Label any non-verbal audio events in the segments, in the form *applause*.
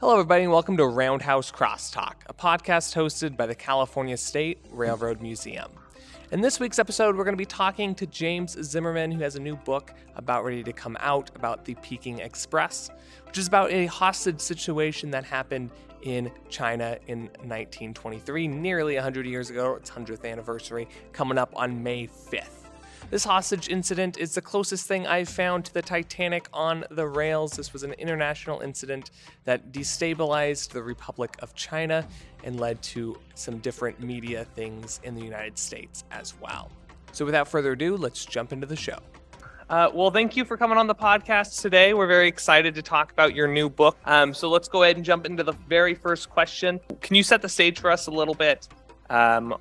Hello, everybody, and welcome to Roundhouse Crosstalk, a podcast hosted by the California State Railroad Museum. In this week's episode, we're going to be talking to James Zimmerman, who has a new book about ready to come out about the Peking Express, which is about a hostage situation that happened in China in 1923, nearly 100 years ago, its 100th anniversary, coming up on May 5th. This hostage incident is the closest thing I've found to the Titanic on the rails. This was an international incident that destabilized the Republic of China and led to some different media things in the United States as well. So, without further ado, let's jump into the show. Uh, well, thank you for coming on the podcast today. We're very excited to talk about your new book. Um, so let's go ahead and jump into the very first question. Can you set the stage for us a little bit um,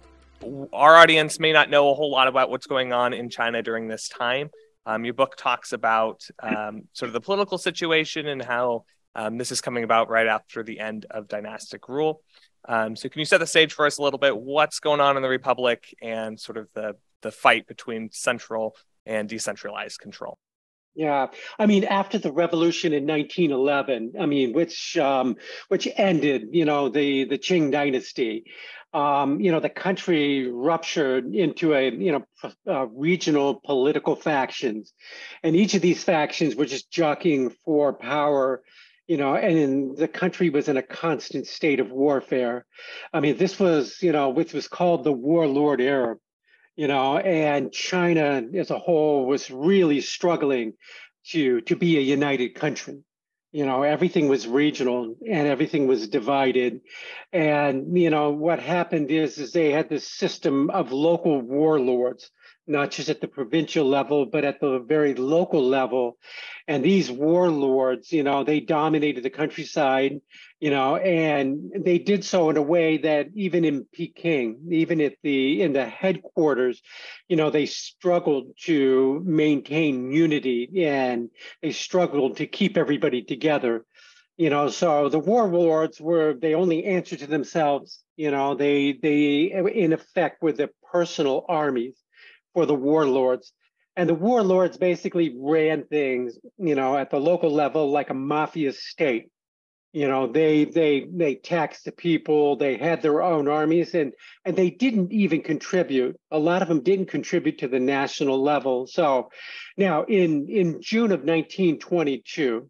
our audience may not know a whole lot about what's going on in China during this time. Um, your book talks about um, sort of the political situation and how um, this is coming about right after the end of dynastic rule. Um, so, can you set the stage for us a little bit? What's going on in the republic and sort of the the fight between central and decentralized control? Yeah, I mean, after the revolution in 1911, I mean, which um, which ended, you know, the the Qing dynasty um, you know, the country ruptured into a, you know, uh, regional political factions. And each of these factions were just jockeying for power, you know, and the country was in a constant state of warfare. I mean, this was, you know, which was called the warlord era, you know, and China as a whole was really struggling to, to be a united country. You know everything was regional and everything was divided. And you know what happened is is they had this system of local warlords not just at the provincial level, but at the very local level. And these warlords, you know, they dominated the countryside, you know, and they did so in a way that even in Peking, even at the in the headquarters, you know, they struggled to maintain unity and they struggled to keep everybody together. You know, so the warlords were they only answered to themselves. You know, they they in effect were the personal armies for the warlords. And the warlords basically ran things, you know, at the local level like a mafia state. You know, they they they taxed the people, they had their own armies, and and they didn't even contribute. A lot of them didn't contribute to the national level. So now in in June of 1922,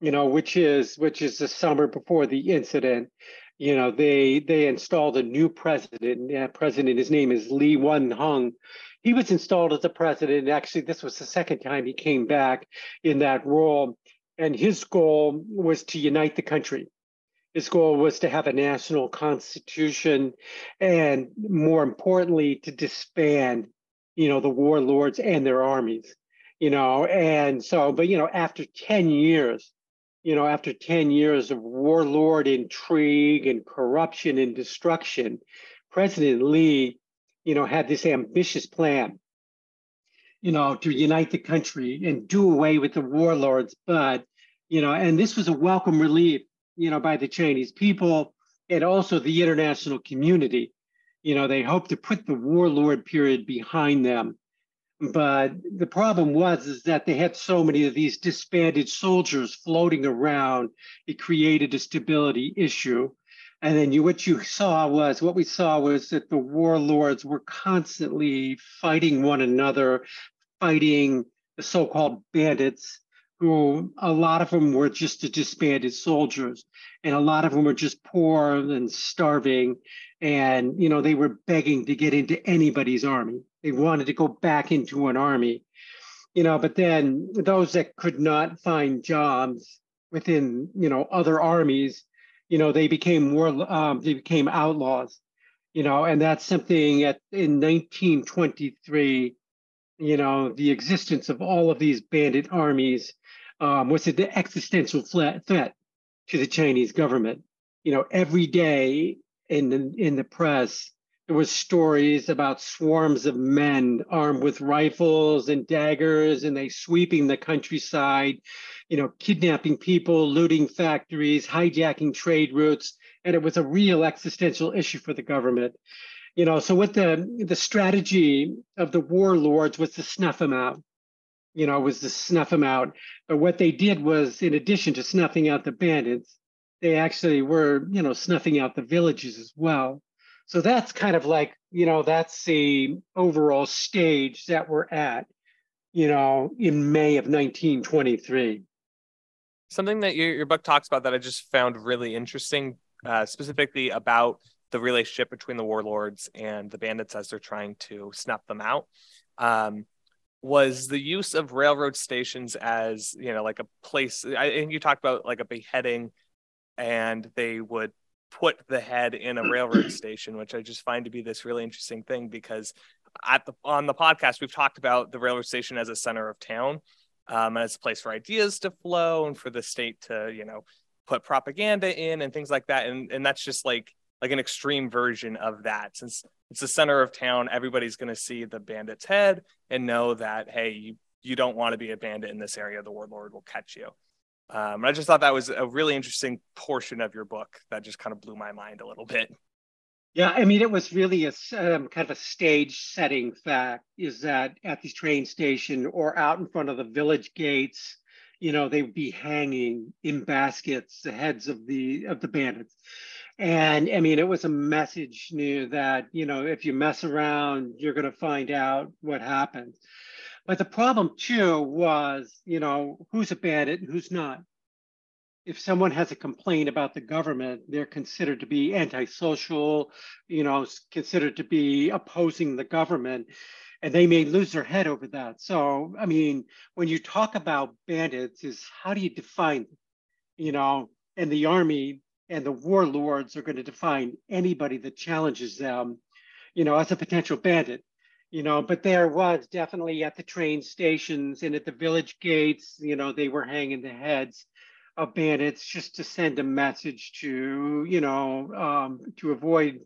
you know, which is which is the summer before the incident, you know, they they installed a new president. President, his name is Li Yuanhong he was installed as a president. Actually, this was the second time he came back in that role. And his goal was to unite the country. His goal was to have a national constitution and more importantly, to disband, you know, the warlords and their armies, you know, and so, but, you know, after 10 years, you know, after 10 years of warlord intrigue and corruption and destruction, President Lee you know, had this ambitious plan, you know, to unite the country and do away with the warlords. But, you know, and this was a welcome relief, you know, by the Chinese people and also the international community. You know, they hoped to put the warlord period behind them. But the problem was is that they had so many of these disbanded soldiers floating around. It created a stability issue. And then you, what you saw was what we saw was that the warlords were constantly fighting one another, fighting the so-called bandits, who a lot of them were just the disbanded soldiers, and a lot of them were just poor and starving, and you know they were begging to get into anybody's army. They wanted to go back into an army, you know. But then those that could not find jobs within you know other armies you know, they became more, um, they became outlaws, you know, and that's something at, in 1923, you know, the existence of all of these bandit armies um, was an existential threat to the Chinese government. You know, every day in the, in the press, there was stories about swarms of men armed with rifles and daggers, and they sweeping the countryside, you know, kidnapping people, looting factories, hijacking trade routes, and it was a real existential issue for the government. You know, so what the the strategy of the warlords was to snuff them out. You know, was to snuff them out. But what they did was, in addition to snuffing out the bandits, they actually were, you know, snuffing out the villages as well. So that's kind of like, you know, that's the overall stage that we're at, you know, in May of 1923. Something that your, your book talks about that I just found really interesting, uh, specifically about the relationship between the warlords and the bandits as they're trying to snuff them out. Um, was the use of railroad stations as you know like a place I think you talked about like a beheading and they would put the head in a railroad *clears throat* station which I just find to be this really interesting thing because at the on the podcast we've talked about the railroad station as a center of town um, and as a place for ideas to flow and for the state to you know put propaganda in and things like that. And and that's just like like an extreme version of that. Since it's the center of town everybody's going to see the bandit's head and know that hey you, you don't want to be a bandit in this area. The warlord will catch you um, i just thought that was a really interesting portion of your book that just kind of blew my mind a little bit yeah i mean it was really a um, kind of a stage setting fact is that at this train station or out in front of the village gates you know they would be hanging in baskets the heads of the of the bandits and I mean, it was a message new that, you know, if you mess around, you're going to find out what happens. But the problem too was, you know, who's a bandit and who's not. If someone has a complaint about the government, they're considered to be antisocial, you know, considered to be opposing the government, and they may lose their head over that. So, I mean, when you talk about bandits, is how do you define, you know, and the army and the warlords are going to define anybody that challenges them, you know, as a potential bandit. You know, but there was definitely at the train stations and at the village gates, you know, they were hanging the heads of bandits just to send a message to, you know, um, to avoid,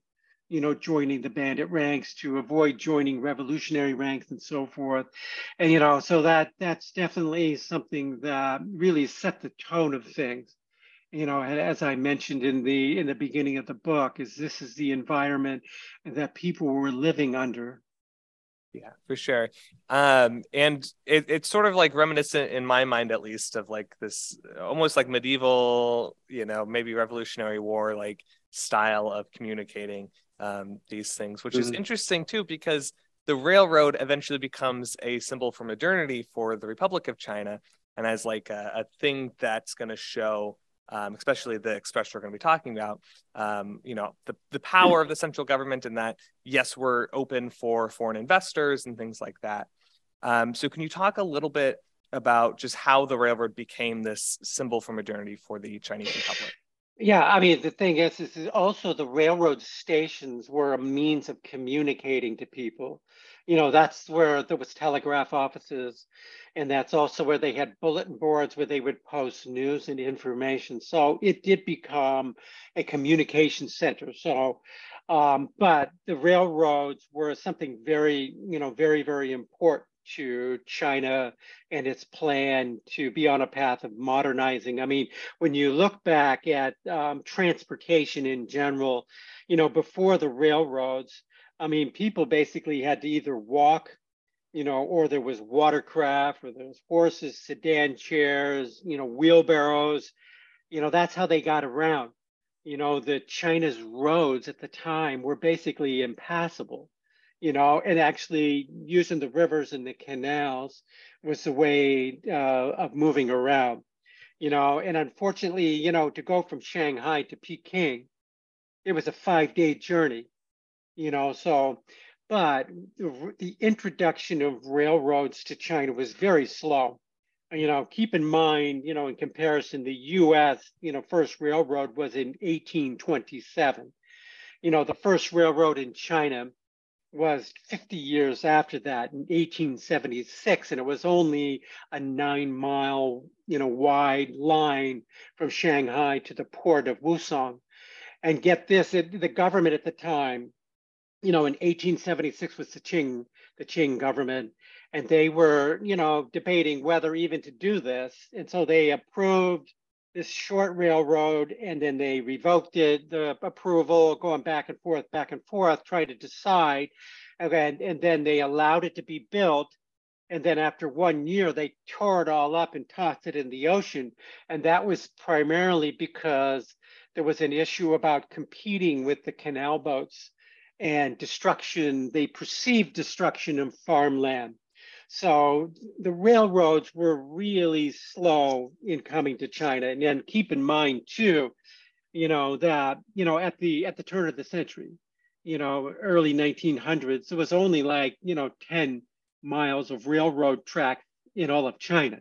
you know, joining the bandit ranks, to avoid joining revolutionary ranks and so forth. And, you know, so that that's definitely something that really set the tone of things you know as i mentioned in the in the beginning of the book is this is the environment that people were living under yeah for sure um and it, it's sort of like reminiscent in my mind at least of like this almost like medieval you know maybe revolutionary war like style of communicating um these things which mm-hmm. is interesting too because the railroad eventually becomes a symbol for modernity for the republic of china and as like a, a thing that's going to show um, especially the express we're going to be talking about, um, you know, the, the power of the central government and that, yes, we're open for foreign investors and things like that. Um, so can you talk a little bit about just how the railroad became this symbol for modernity for the Chinese Republic? Yeah, I mean, the thing is, is also the railroad stations were a means of communicating to people. You know, that's where there was telegraph offices, and that's also where they had bulletin boards where they would post news and information. So it did become a communication center. So, um, but the railroads were something very, you know, very, very important to China and its plan to be on a path of modernizing. I mean, when you look back at um, transportation in general, you know, before the railroads, I mean, people basically had to either walk, you know, or there was watercraft, or there was horses, sedan chairs, you know, wheelbarrows. You know, that's how they got around. You know, the China's roads at the time were basically impassable you know, and actually using the rivers and the canals was the way uh, of moving around, you know. And unfortunately, you know, to go from Shanghai to Peking, it was a five day journey, you know. So, but the introduction of railroads to China was very slow. You know, keep in mind, you know, in comparison, the US, you know, first railroad was in 1827. You know, the first railroad in China was 50 years after that in 1876 and it was only a nine mile you know wide line from shanghai to the port of wusong and get this it, the government at the time you know in 1876 was the qing the qing government and they were you know debating whether even to do this and so they approved this short railroad and then they revoked it, the approval, going back and forth, back and forth, trying to decide. And and then they allowed it to be built. And then after one year, they tore it all up and tossed it in the ocean. And that was primarily because there was an issue about competing with the canal boats and destruction. They perceived destruction of farmland. So the railroads were really slow in coming to China. And then keep in mind too, you know, that, you know, at the at the turn of the century, you know, early 1900s, it was only like, you know, 10 miles of railroad track in all of China,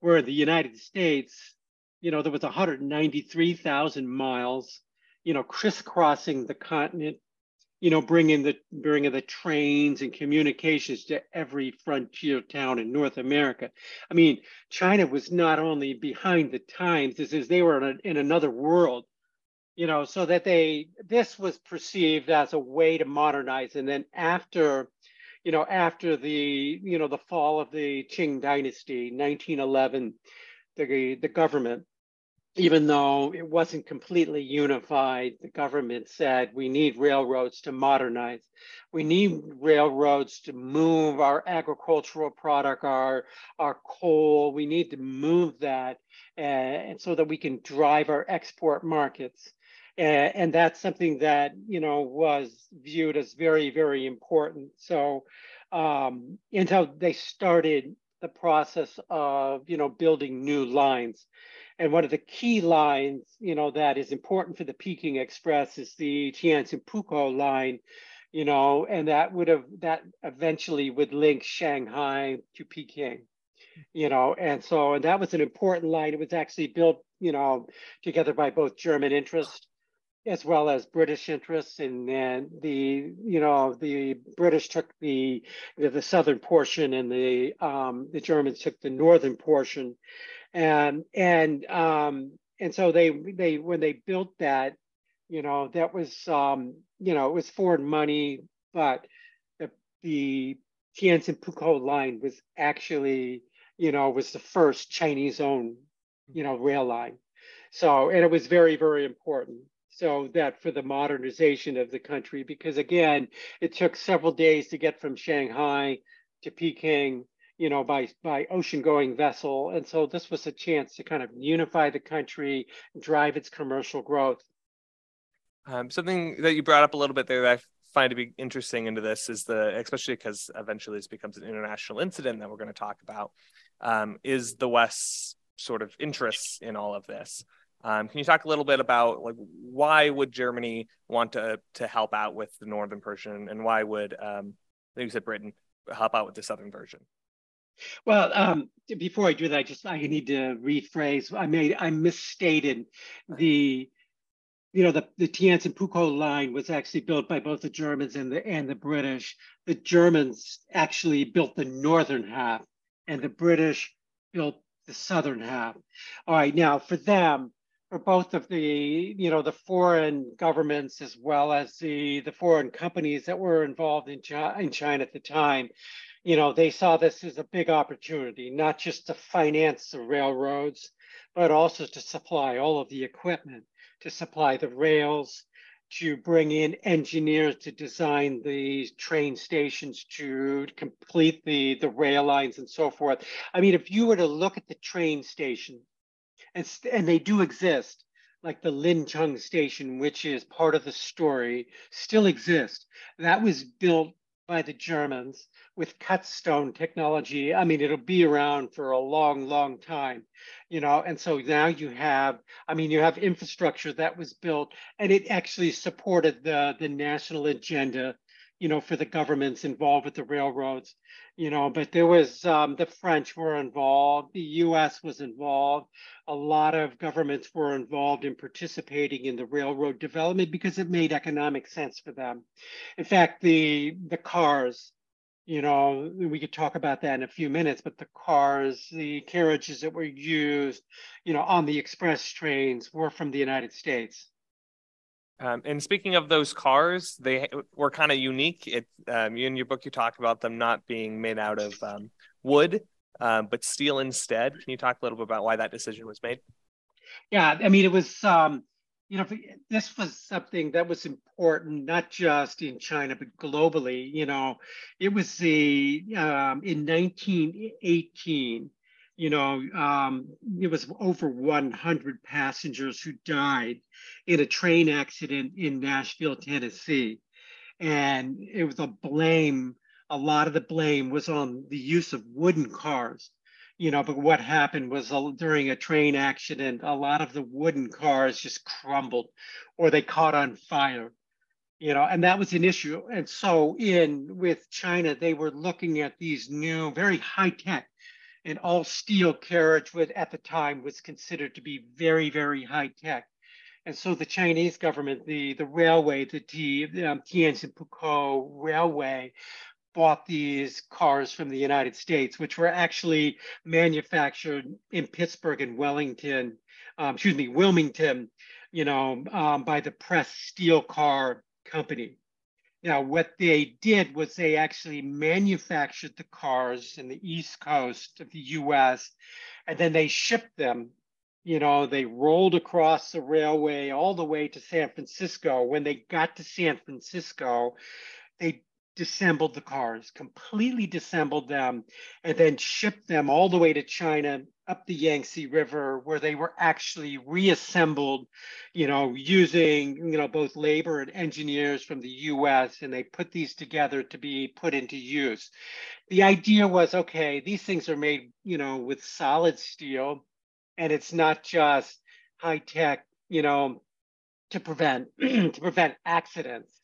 where the United States, you know, there was 193,000 miles, you know, crisscrossing the continent, you know, bringing the bringing the trains and communications to every frontier town in North America. I mean, China was not only behind the times, this is they were in, a, in another world you know, so that they, this was perceived as a way to modernize. And then after, you know, after the, you know, the fall of the Qing dynasty, 1911, the, the government, even though it wasn't completely unified, the government said we need railroads to modernize. We need railroads to move our agricultural product, our, our coal. We need to move that and so that we can drive our export markets and, and that's something that you know was viewed as very very important so um, until they started the process of you know building new lines and one of the key lines you know that is important for the peking express is the tianjin pukou line you know and that would have that eventually would link shanghai to peking you know and so and that was an important line. It was actually built you know together by both german interest as well as British interests, and then the you know the British took the the, the southern portion, and the um, the Germans took the northern portion, and and um, and so they they when they built that, you know that was um, you know it was foreign money, but the the Tianjin Pukou line was actually you know was the first Chinese owned you know rail line, so and it was very very important so that for the modernization of the country, because again, it took several days to get from Shanghai to Peking, you know, by by ocean-going vessel, and so this was a chance to kind of unify the country, drive its commercial growth. Um, something that you brought up a little bit there that I find to be interesting into this is the, especially because eventually this becomes an international incident that we're going to talk about, um, is the West's sort of interests in all of this. Um, can you talk a little bit about like why would Germany want to to help out with the northern version, and why would um, you said Britain help out with the southern version? Well, um, before I do that, I just I need to rephrase. I made I misstated the you know the the Tianjin Pukou line was actually built by both the Germans and the and the British. The Germans actually built the northern half, and the British built the southern half. All right, now for them, for both of the you know the foreign governments as well as the the foreign companies that were involved in China, in China at the time you know they saw this as a big opportunity not just to finance the railroads but also to supply all of the equipment to supply the rails to bring in engineers to design the train stations to complete the the rail lines and so forth i mean if you were to look at the train station and, and they do exist like the Lincheng station, which is part of the story, still exist. That was built by the Germans with cut stone technology. I mean, it'll be around for a long, long time, you know. And so now you have, I mean, you have infrastructure that was built, and it actually supported the the national agenda you know, for the governments involved with the railroads, you know, but there was um, the French were involved, the US was involved, a lot of governments were involved in participating in the railroad development because it made economic sense for them. In fact, the the cars, you know, we could talk about that in a few minutes, but the cars, the carriages that were used, you know, on the express trains were from the United States. Um, and speaking of those cars, they were kind of unique. It, um, in your book, you talk about them not being made out of um, wood, uh, but steel instead. Can you talk a little bit about why that decision was made? Yeah, I mean, it was, um, you know, this was something that was important, not just in China, but globally. You know, it was the, um, in 1918, you know, um, it was over 100 passengers who died in a train accident in Nashville, Tennessee. And it was a blame, a lot of the blame was on the use of wooden cars you know, but what happened was during a train accident, a lot of the wooden cars just crumbled or they caught on fire, you know, and that was an issue. And so in with China, they were looking at these new, very high tech and all steel carriage would at the time was considered to be very, very high tech. And so the Chinese government, the, the railway, the, the um, Tianjin Pukou Railway bought these cars from the United States, which were actually manufactured in Pittsburgh and Wellington, um, excuse me, Wilmington, you know, um, by the Press Steel Car Company. Now, what they did was they actually manufactured the cars in the East Coast of the US, and then they shipped them. You know, they rolled across the railway all the way to San Francisco. When they got to San Francisco, they disassembled the cars, completely disassembled them, and then shipped them all the way to China up the Yangtze River, where they were actually reassembled, you know, using, you know, both labor and engineers from the US, and they put these together to be put into use. The idea was, okay, these things are made, you know, with solid steel, and it's not just high tech, you know, to prevent *clears throat* to prevent accidents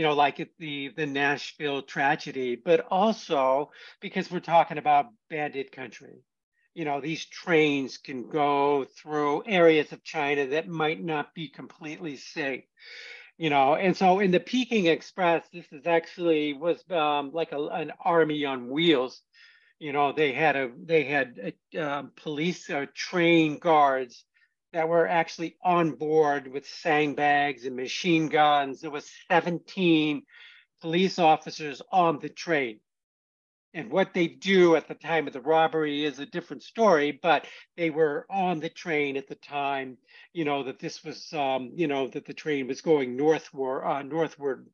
you know, like the the Nashville tragedy, but also because we're talking about bandit country. You know, these trains can go through areas of China that might not be completely safe. You know, and so in the Peking Express, this is actually was um, like a, an army on wheels. You know, they had a they had a, uh, police or uh, train guards that were actually on board with sandbags and machine guns. There was 17 police officers on the train. And what they do at the time of the robbery is a different story, but they were on the train at the time, you know, that this was, um, you know, that the train was going northward. Uh, northward.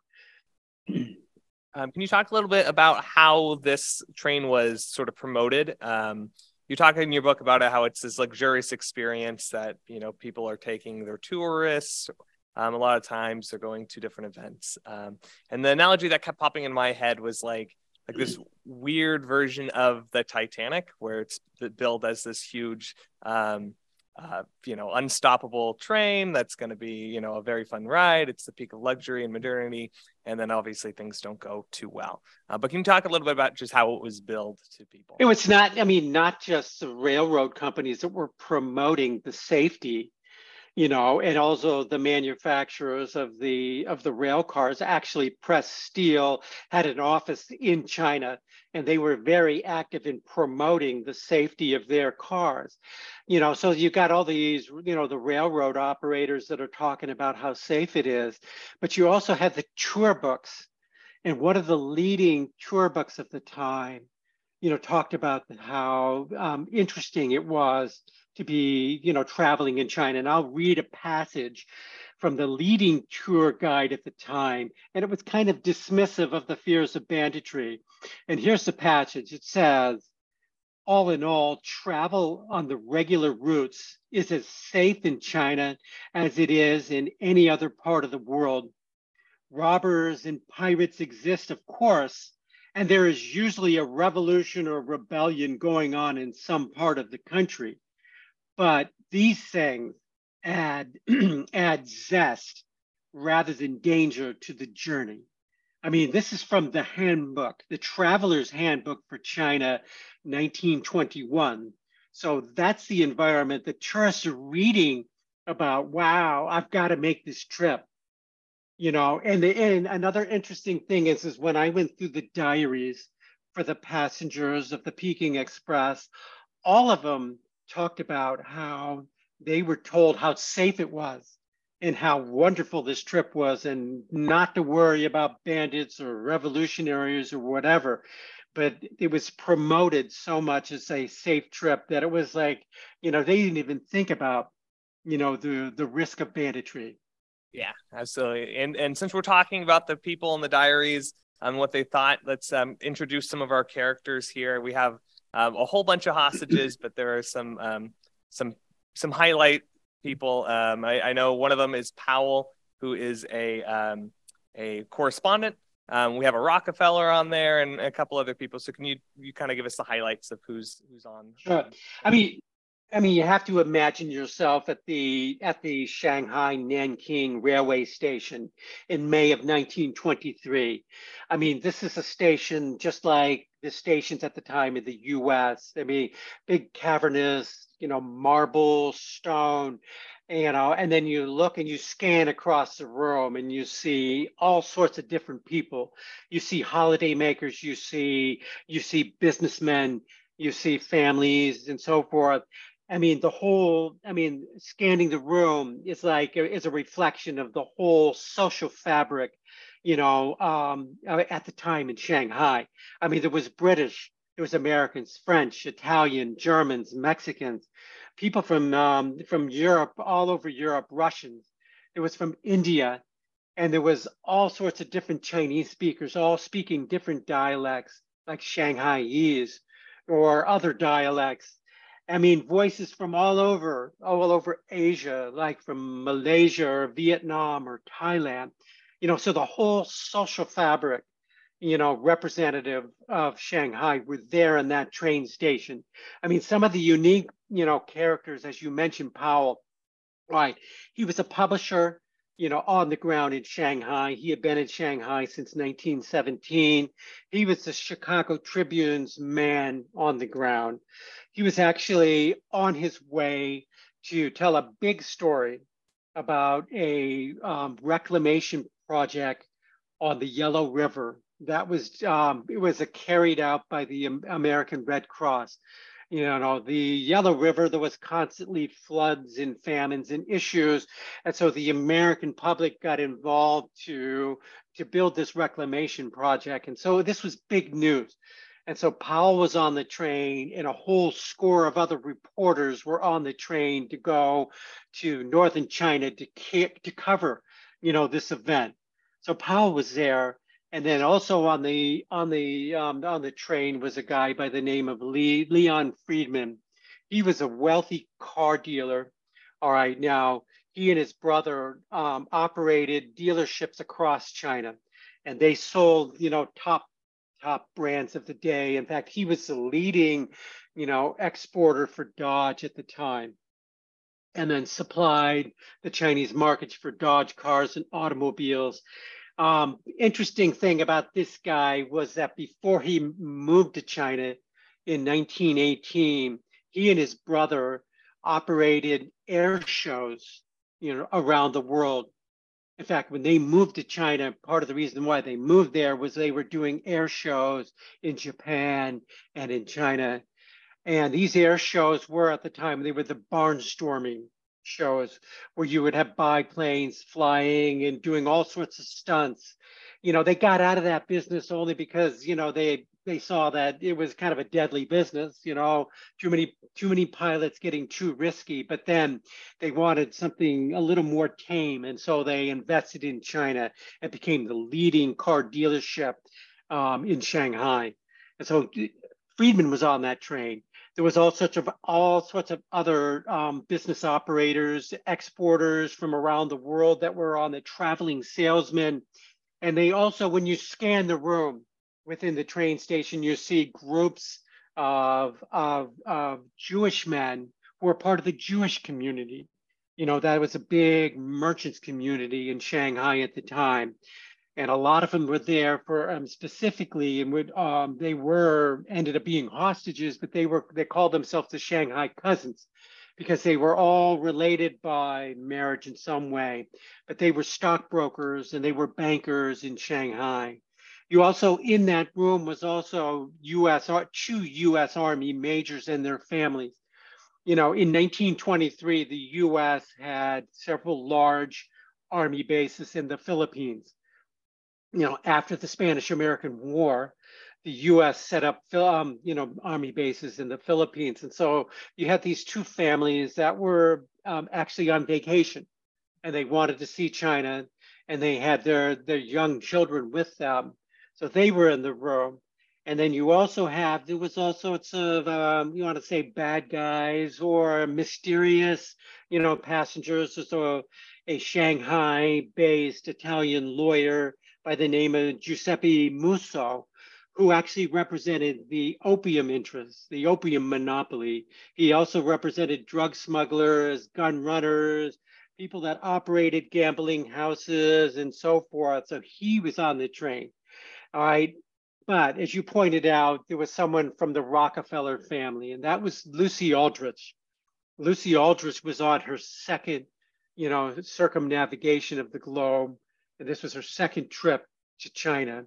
Um, can you talk a little bit about how this train was sort of promoted? Um, you talk in your book about it, how it's this luxurious experience that you know people are taking their tourists. Um, a lot of times they're going to different events. Um, and the analogy that kept popping in my head was like like this weird version of the titanic where it's billed as this huge um, uh, you know, unstoppable train that's going to be, you know, a very fun ride. It's the peak of luxury and modernity. And then obviously things don't go too well. Uh, but can you talk a little bit about just how it was billed to people? It was not, I mean, not just the railroad companies that were promoting the safety you know, and also the manufacturers of the of the rail cars actually Press Steel had an office in China and they were very active in promoting the safety of their cars. You know, so you got all these, you know, the railroad operators that are talking about how safe it is, but you also had the tour books. And one of the leading tour books of the time, you know, talked about how um, interesting it was to be, you know, traveling in China. And I'll read a passage from the leading tour guide at the time, and it was kind of dismissive of the fears of banditry. And here's the passage. It says, all in all, travel on the regular routes is as safe in China as it is in any other part of the world. Robbers and pirates exist, of course, and there is usually a revolution or rebellion going on in some part of the country. But these things add *clears throat* add zest rather than danger to the journey. I mean, this is from the handbook, the Traveler's Handbook for China, 1921. So that's the environment that tourists are reading about. Wow, I've got to make this trip. You know, and, the, and another interesting thing is, is when I went through the diaries for the passengers of the Peking Express, all of them talked about how they were told how safe it was and how wonderful this trip was and not to worry about bandits or revolutionaries or whatever but it was promoted so much as a safe trip that it was like you know they didn't even think about you know, the the risk of banditry. Yeah, absolutely. And and since we're talking about the people in the diaries and um, what they thought, let's um, introduce some of our characters here. We have um, a whole bunch of hostages, but there are some um, some some highlight people. Um, I, I, know one of them is Powell, who is a um, a correspondent. Um, we have a Rockefeller on there and a couple other people. So can you you kind of give us the highlights of who's who's on? Sure. I mean, I mean, you have to imagine yourself at the at the Shanghai Nanking railway station in May of 1923. I mean, this is a station just like the stations at the time in the U.S. I mean, big cavernous, you know, marble, stone, you know, and then you look and you scan across the room and you see all sorts of different people. You see holiday makers, you see you see businessmen, you see families and so forth I mean, the whole, I mean, scanning the room is like, is a reflection of the whole social fabric, you know, um, uh, at the time in Shanghai. I mean, there was British, there was Americans, French, Italian, Germans, Mexicans, people from, um, from Europe, all over Europe, Russians. It was from India, and there was all sorts of different Chinese speakers, all speaking different dialects, like Shanghaiese or other dialects I mean, voices from all over, all over Asia, like from Malaysia or Vietnam or Thailand, you know, so the whole social fabric, you know, representative of Shanghai were there in that train station. I mean, some of the unique, you know, characters, as you mentioned, Powell, right? He was a publisher, you know, on the ground in Shanghai. He had been in Shanghai since 1917. He was the Chicago Tribune's man on the ground. He was actually on his way to tell a big story about a um, reclamation project on the Yellow River. That was um, it was carried out by the American Red Cross you know the yellow river there was constantly floods and famines and issues. And so the american public got involved to to build this reclamation project. And so this was big news. And so powell was on the train and a whole score of other reporters were on the train to go to northern china to, to cover you know this event. So powell was there and then also on the on the um, on the train was a guy by the name of Lee, Leon Friedman. He was a wealthy car dealer. All right, now he and his brother um, operated dealerships across China, and they sold you know top top brands of the day. In fact, he was the leading you know exporter for Dodge at the time and then supplied the Chinese markets for Dodge cars and automobiles. Um, interesting thing about this guy was that before he moved to China in 1918, he and his brother operated air shows, you know, around the world. In fact, when they moved to China, part of the reason why they moved there was they were doing air shows in Japan and in China. And these air shows were at the time, they were the barnstorming shows where you would have biplanes flying and doing all sorts of stunts. You know, they got out of that business only because, you know, they they saw that it was kind of a deadly business, you know, too many too many pilots getting too risky, but then they wanted something a little more tame and so they invested in China and became the leading car dealership um, in Shanghai. And so Friedman was on that train there was all sorts of all sorts of other um, business operators, exporters from around the world that were on the traveling salesmen. And they also, when you scan the room within the train station, you see groups of, of, of Jewish men who are part of the Jewish community. You know, that was a big merchants community in Shanghai at the time and a lot of them were there for um, specifically, and would um, they were ended up being hostages, but they were they called themselves the Shanghai Cousins because they were all related by marriage in some way, but they were stockbrokers and they were bankers in Shanghai. You also in that room was also U.S. two U.S. Army majors and their families. You know, in 1923, the U.S. had several large army bases in the Philippines you know, after the Spanish American War, the U.S. set up, um, you know, army bases in the Philippines, and so you had these two families that were um, actually on vacation, and they wanted to see China, and they had their their young children with them, so they were in the room. And then you also have there was all sorts of um, you want to say bad guys or mysterious, you know, passengers. So a Shanghai-based Italian lawyer by the name of Giuseppe Musso, who actually represented the opium interests, the opium monopoly. He also represented drug smugglers, gun runners, people that operated gambling houses and so forth. So he was on the train. All right. But as you pointed out, there was someone from the Rockefeller family, and that was Lucy Aldrich. Lucy Aldrich was on her second, you know, circumnavigation of the globe. And this was her second trip to China.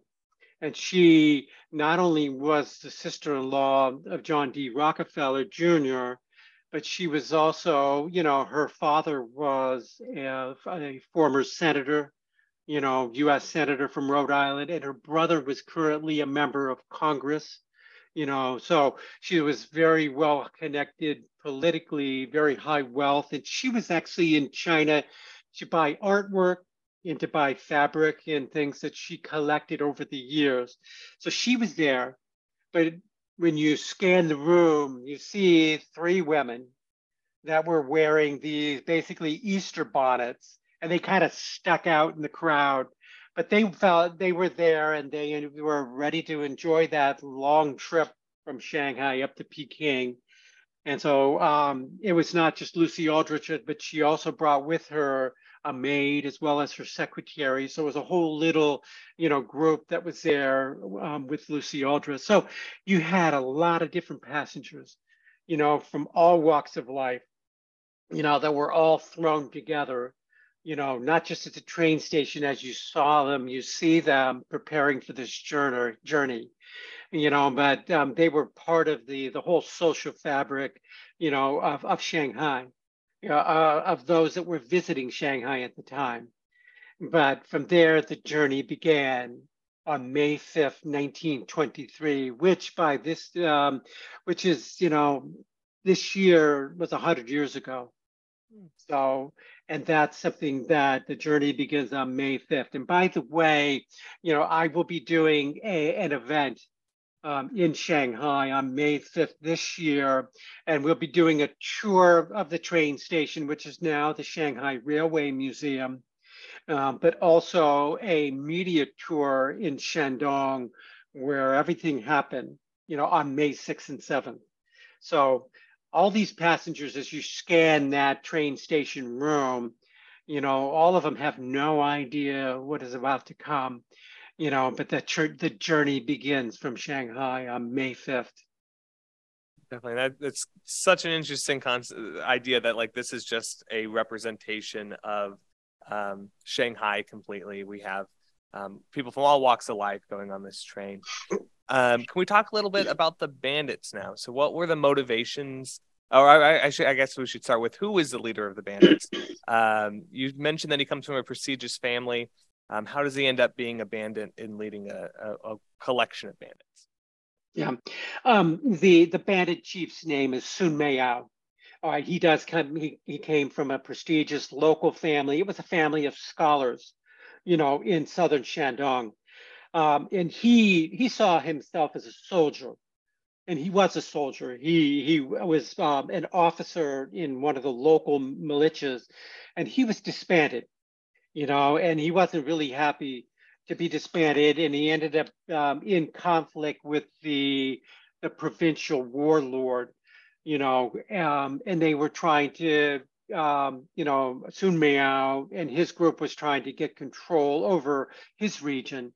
And she not only was the sister in law of John D. Rockefeller Jr., but she was also, you know, her father was a, a, former senator, you know, US senator from Rhode Island, and her brother was currently a member of Congress, you know, so she was very well connected politically, very high wealth. And she was actually in China to buy artwork into buy fabric and things that she collected over the years. So she was there, but when you scan the room, you see three women that were wearing these basically Easter bonnets, and they kind of stuck out in the crowd. But they felt they were there and they were ready to enjoy that long trip from Shanghai up to Peking. And so um, it was not just Lucy Aldrich, but she also brought with her a maid as well as her secretary. So it was a whole little, you know, group that was there um, with Lucy Aldrich. So you had a lot of different passengers, you know, from all walks of life, you know, that were all thrown together, you know, not just at the train station as you saw them, you see them preparing for this journey, journey you know, but um, they were part of the the whole social fabric, you know, of, of Shanghai uh, of those that were visiting Shanghai at the time. But from there, the journey began on May 5th, 1923, which by this, um, which is, you know, this year was 100 years ago. So, and that's something that the journey begins on May 5th. And by the way, you know, I will be doing a, an event um, in Shanghai on May 5th this year. And we'll be doing a tour of the train station, which is now the Shanghai Railway Museum, um, but also a media tour in Shandong where everything happened, you know, on May 6th and 7th. So all these passengers, as you scan that train station room, you know, all of them have no idea what is about to come you know, but the, the journey begins from Shanghai on May 5th. Definitely. That, that's such an interesting concept, idea that like this is just a representation of um, Shanghai completely. We have um, people from all walks of life going on this train. Um, can we talk a little bit about the bandits now? So, what were the motivations? Or I, I, should, I guess we should start with who is the leader of the bandits. *clears throat* Um, you mentioned that he comes from a prestigious family. Um, how does he end up being a bandit in leading a, a, a collection of bandits? Yeah, um, the the bandit chief's name is Sun Miao. All right, he does come. He, he came from a prestigious local family. It was a family of scholars, you know, in southern Shandong, um, and he he saw himself as a soldier, and he was a soldier. He he was um, an officer in one of the local militias, and he was disbanded you know, and he wasn't really happy to be disbanded, and he ended up um, in conflict with the the provincial warlord, you know, um, and they were trying to, um, you know, Sun Miao and his group was trying to get control over his region,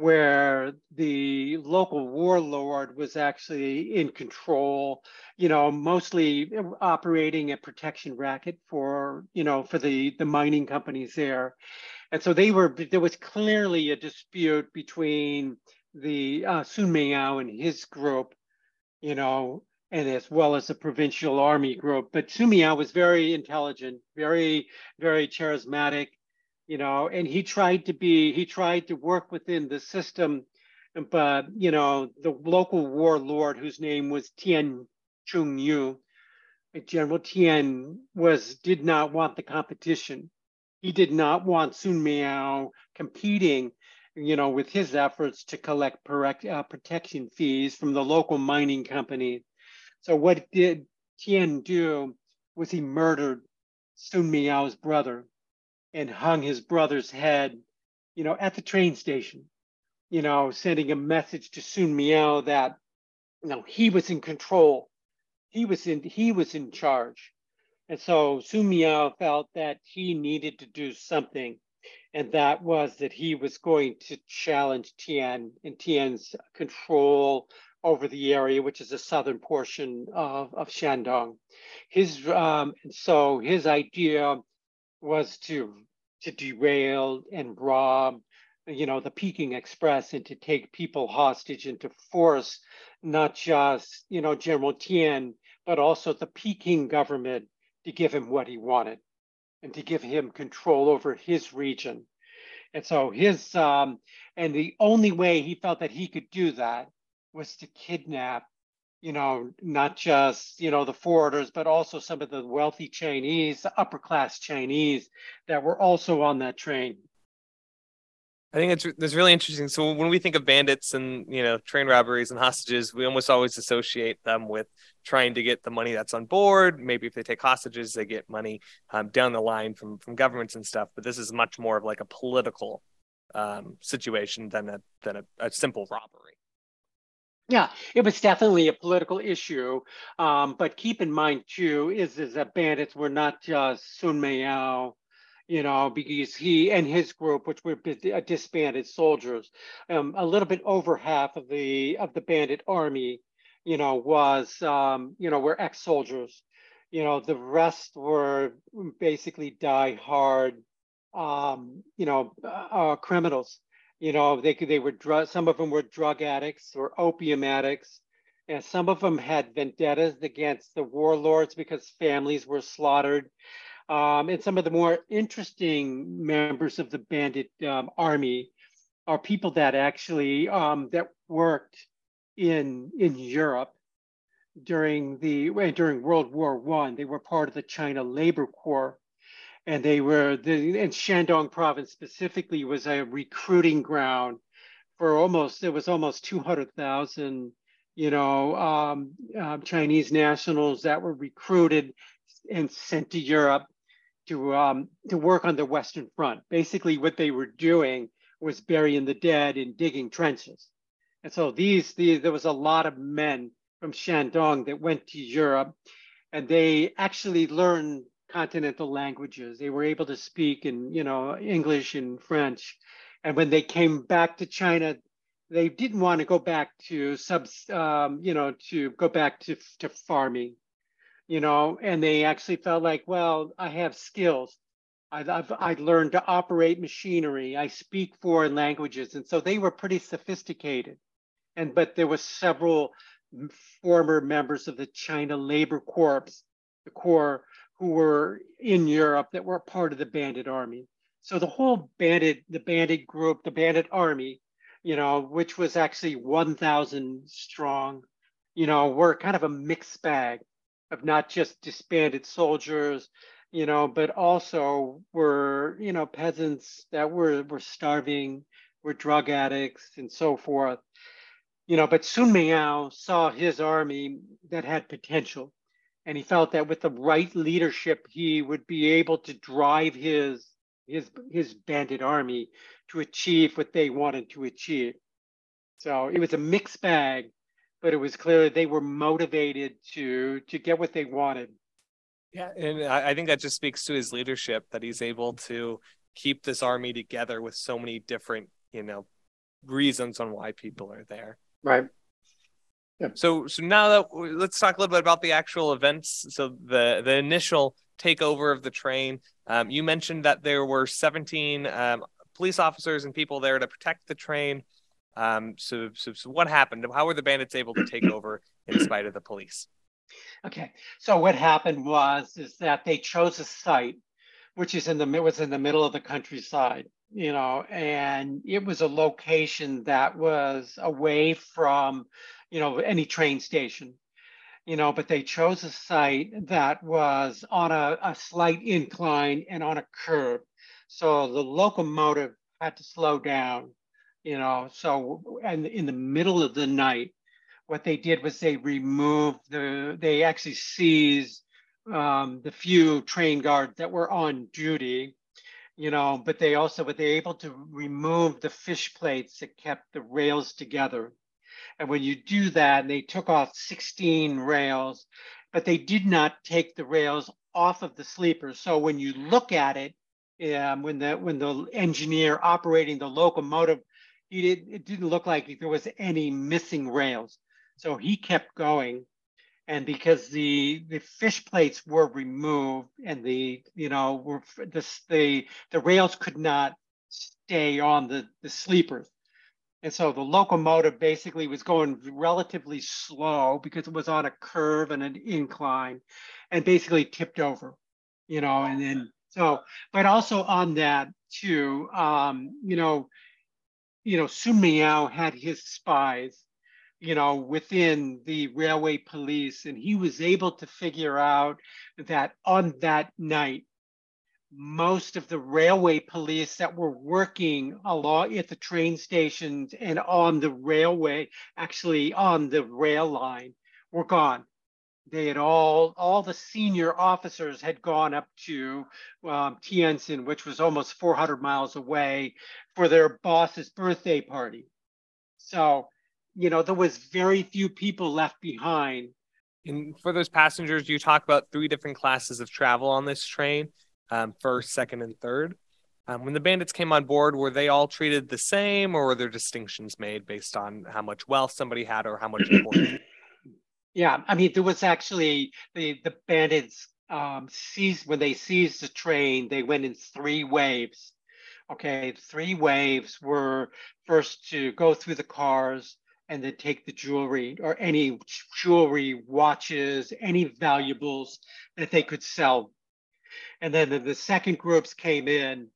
where the local warlord was actually in control, you know, mostly operating a protection racket for, you know, for the, the mining companies there. And so they were, there was clearly a dispute between the uh, Sun Miao and his group, you know, and as well as the provincial army group. But Sun Miao was very intelligent, very, very charismatic, you know, and he tried to be, he tried to work within the system, but you know the local warlord whose name was Tian Chung Yu, General Tian was did not want the competition. He did not want Sun Miao competing, you know, with his efforts to collect uh, protection fees from the local mining company. So what did Tian do was he murdered Sun Miao's brother and hung his brother's head, you know, at the train station, you know, sending a message to Sun Miao that, you know, he was in control. He was in he was in charge. And so Sun Miao felt that he needed to do something. And that was that he was going to challenge Tian and Tian's control over the area, which is the southern portion of, of Shandong. His um, so his idea was to to derail and rob, you know, the Peking Express and to take people hostage and to force not just you know General Tian, but also the Peking government to give him what he wanted and to give him control over his region. And so his um, and the only way he felt that he could do that was to kidnap, you know, not just, you know, the forwarders, but also some of the wealthy Chinese, the upper class Chinese that were also on that train. I think it's it's really interesting. So when we think of bandits and you know train robberies and hostages, we almost always associate them with trying to get the money that's on board. Maybe if they take hostages, they get money um, down the line from from governments and stuff. But this is much more of like a political um, situation than a than a, a simple robbery. Yeah, it was definitely a political issue. Um, but keep in mind too, is, is that bandits were not just Sun Miao, you know, because he and his group, which were uh, disbanded soldiers, um, a little bit over half of the of the bandit army, you know, was um, you know, were ex-soldiers. You know, the rest were basically die-hard, um, you know, uh, criminals you know, they could, they were drug. Some of them were drug addicts or opium addicts, and some of them had vendettas against the warlords because families were slaughtered. Um, and some of the more interesting members of the bandit um, army are people that actually um, that worked in in Europe during the during World War One. They were part of the China Labor Corps and they were the and Shandong province specifically was a recruiting ground for almost it was almost 200,000 you know um, uh, Chinese nationals that were recruited and sent to Europe to um, to work on the Western Front. Basically, what they were doing was burying the dead and digging trenches. And so these, these there was a lot of men from Shandong that went to Europe, and they actually learned continental languages. They were able to speak in, you know, English and French. And when they came back to China, they didn't want to go back to subs, um, you know, to go back to, to farming, you know, and they actually felt like, well, I have skills. I've, I've, i learned to operate machinery. I speak foreign languages. And so they were pretty sophisticated. And, but there was several former members of the China Labor Corps, the Corps who were in Europe that were part of the bandit army. So the whole bandit, the bandit group, the bandit army, you know, which was actually 1,000 strong, you know, were kind of a mixed bag of not just disbanded soldiers, you know, but also were, you know, peasants that were were starving, were drug addicts, and so forth. You know, but Sun Miao saw his army that had potential and he felt that with the right leadership, he would be able to drive his his his bandit army to achieve what they wanted to achieve. So it was a mixed bag, but it was clear they were motivated to to get what they wanted. Yeah, and I think that just speaks to his leadership that he's able to keep this army together with so many different, you know, reasons on why people are there. Right. Yeah. So so now that let's talk a little bit about the actual events. So the the initial takeover of the train. Um, you mentioned that there were 17 um, police officers and people there to protect the train. Um, so, so, so what happened? How were the bandits able to take over in spite of the police? Okay, so what happened was is that they chose a site which is in the was in the middle of the countryside, you know, and it was a location that was away from, you know, any train station, you know, but they chose a site that was on a, a slight incline and on a curve. So the locomotive had to slow down, you know, so and in the middle of the night, what they did was they removed the, they actually seized um, the few train guards that were on duty you know, but they also were they able to remove the fish plates that kept the rails together. And when you do that, they took off 16 rails, but they did not take the rails off of the sleepers. So when you look at it, um, when the when the engineer operating the locomotive, he did, it didn't look like there was any missing rails. So he kept going and because the the fish plates were removed and the you know were the the, the rails could not stay on the the sleepers and so the locomotive basically was going relatively slow because it was on a curve and an incline and basically tipped over you know and then so but also on that too um you know you know sun miao had his spies you know, within the railway police, and he was able to figure out that on that night, most of the railway police that were working along at the train stations and on the railway, actually on the rail line, were gone. They had all, all the senior officers had gone up to um, Tientsin, which was almost 400 miles away, for their boss's birthday party. So you know, there was very few people left behind. And for those passengers, you talk about three different classes of travel on this train um, first, second, and third. Um, when the bandits came on board, were they all treated the same, or were there distinctions made based on how much wealth somebody had or how much *clears throat* importance? yeah, I mean, there was actually the the bandits um, seized when they seized the train. They went in three waves. Okay, three waves were first to go through the cars, and then take the jewelry or any jewelry, watches, any valuables that they could sell. And then the, the second groups came in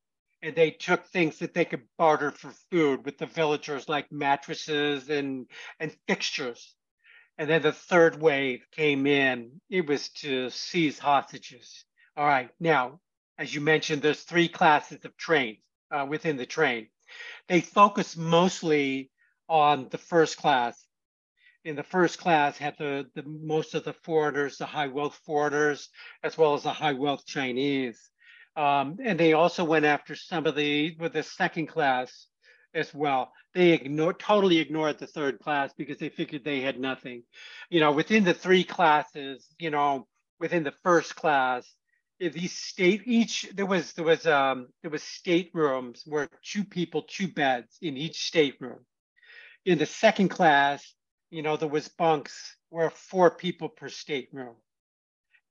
and they took things that they could barter for food with the villagers, like mattresses and, and fixtures. And then the third wave came in. It was to seize hostages. All right. Now, as you mentioned, there's three classes of trains uh, within the train. They focus mostly on the first class. In the first class had the, the most of the foreigners, the high wealth foreigners, as well as the high wealth Chinese. Um, and they also went after some of the with the second class as well. They ignored totally ignored the third class because they figured they had nothing. You know, within the three classes, you know, within the first class, these state each there was there was um there was staterooms where two people, two beds in each stateroom in the second class, you know, there was bunks where four people per stateroom.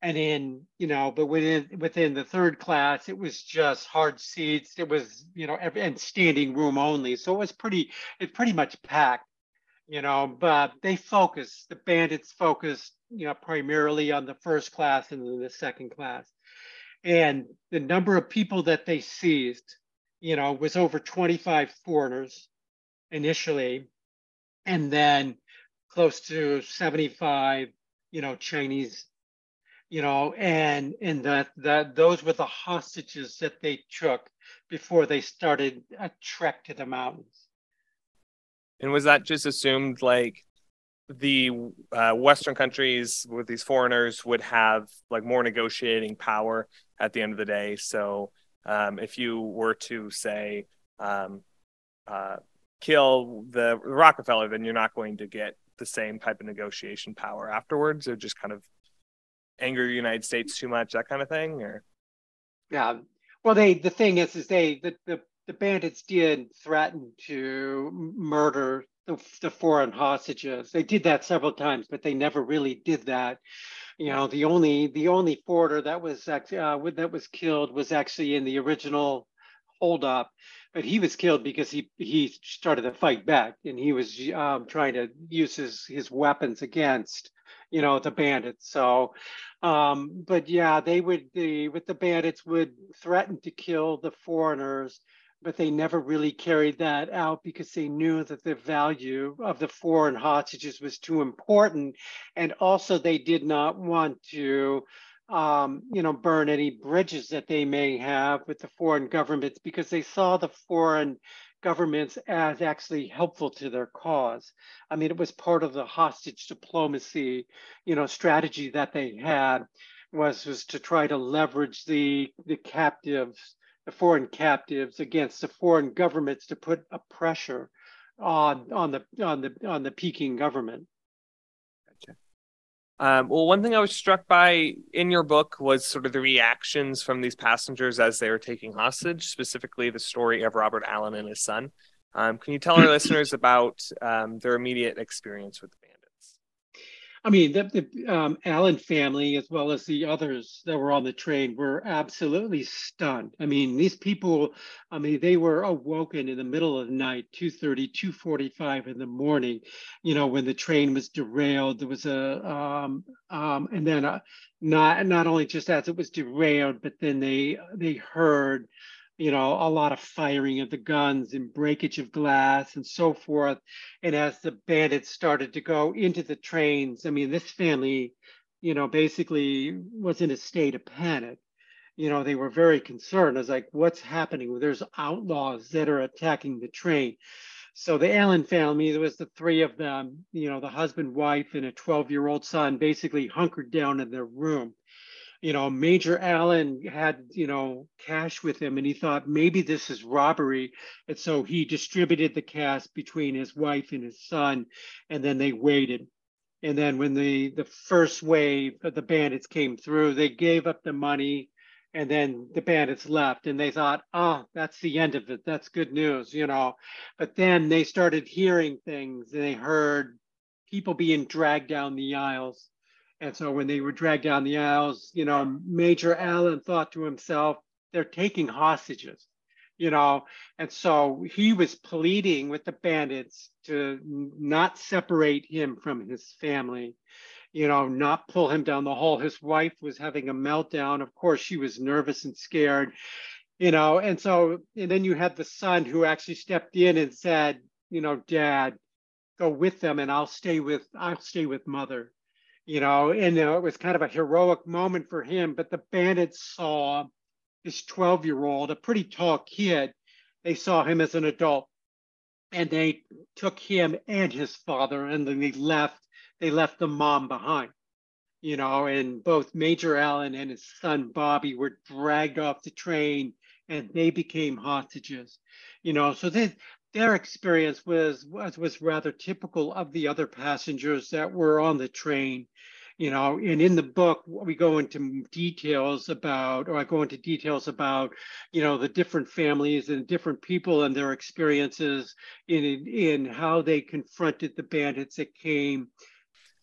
And in, you know, but within within the third class, it was just hard seats. It was, you know, and standing room only. So it was pretty, it pretty much packed, you know, but they focused, the bandits focused, you know, primarily on the first class and then the second class. And the number of people that they seized, you know, was over 25 foreigners initially and then close to 75 you know chinese you know and and that that those were the hostages that they took before they started a trek to the mountains. And was that just assumed like the uh, western countries with these foreigners would have like more negotiating power at the end of the day? So um, if you were to say um, uh, kill the Rockefeller, then you're not going to get the same type of negotiation power afterwards, or just kind of anger the United States too much, that kind of thing, or yeah. Well, they the thing is, is they the the, the bandits did threaten to murder the, the foreign hostages. They did that several times, but they never really did that. You know, the only the only foreigner that was uh, that was killed was actually in the original holdup but he was killed because he he started to fight back and he was um, trying to use his his weapons against you know the bandits so um, but yeah they would the with the bandits would threaten to kill the foreigners but they never really carried that out because they knew that the value of the foreign hostages was too important. And also, they did not want to, um, you know, burn any bridges that they may have with the foreign governments because they saw the foreign governments as actually helpful to their cause. I mean, it was part of the hostage diplomacy, you know, strategy that they had was was to try to leverage the the captives the foreign captives against the foreign governments to put a pressure on on the on the on the Peking government. Um, well, one thing I was struck by in your book was sort of the reactions from these passengers as they were taking hostage, specifically the story of Robert Allen and his son. Um, can you tell our *clears throat* listeners about um, their immediate experience with the band? I mean, the, the um, Allen family, as well as the others that were on the train, were absolutely stunned. I mean, these people, I mean, they were awoken in the middle of the night, 2.30, 2.45 in the morning, you know, when the train was derailed. There was a, um, um, and then uh, not, not only just as it was derailed, but then they, they heard you know, a lot of firing of the guns and breakage of glass and so forth. And as the bandits started to go into the trains, I mean, this family, you know, basically was in a state of panic. You know, they were very concerned. I was like, what's happening? There's outlaws that are attacking the train. So the Allen family, there was the three of them, you know, the husband, wife, and a 12 year old son basically hunkered down in their room you know, Major Allen had, you know, cash with him and he thought maybe this is robbery. And so he distributed the cash between his wife and his son, and then they waited. And then when the, the first wave of the bandits came through, they gave up the money and then the bandits left and they thought, oh, that's the end of it. That's good news, you know. But then they started hearing things they heard people being dragged down the aisles and so when they were dragged down the aisles, you know, Major Allen thought to himself, they're taking hostages, you know. And so he was pleading with the bandits to not separate him from his family, you know, not pull him down the hall. His wife was having a meltdown. Of course, she was nervous and scared, you know. And so, and then you had the son who actually stepped in and said, you know, Dad, go with them and I'll stay with I'll stay with mother you know, and know, it was kind of a heroic moment for him. But the bandits saw this 12 year old, a pretty tall kid, they saw him as an adult and they took him and his father and then they left, they left the mom behind. You know, and both Major Allen and his son Bobby were dragged off the train and they became hostages. You know, so they, their experience was, was was rather typical of the other passengers that were on the train you know and in the book we go into details about or i go into details about you know the different families and different people and their experiences in in how they confronted the bandits that came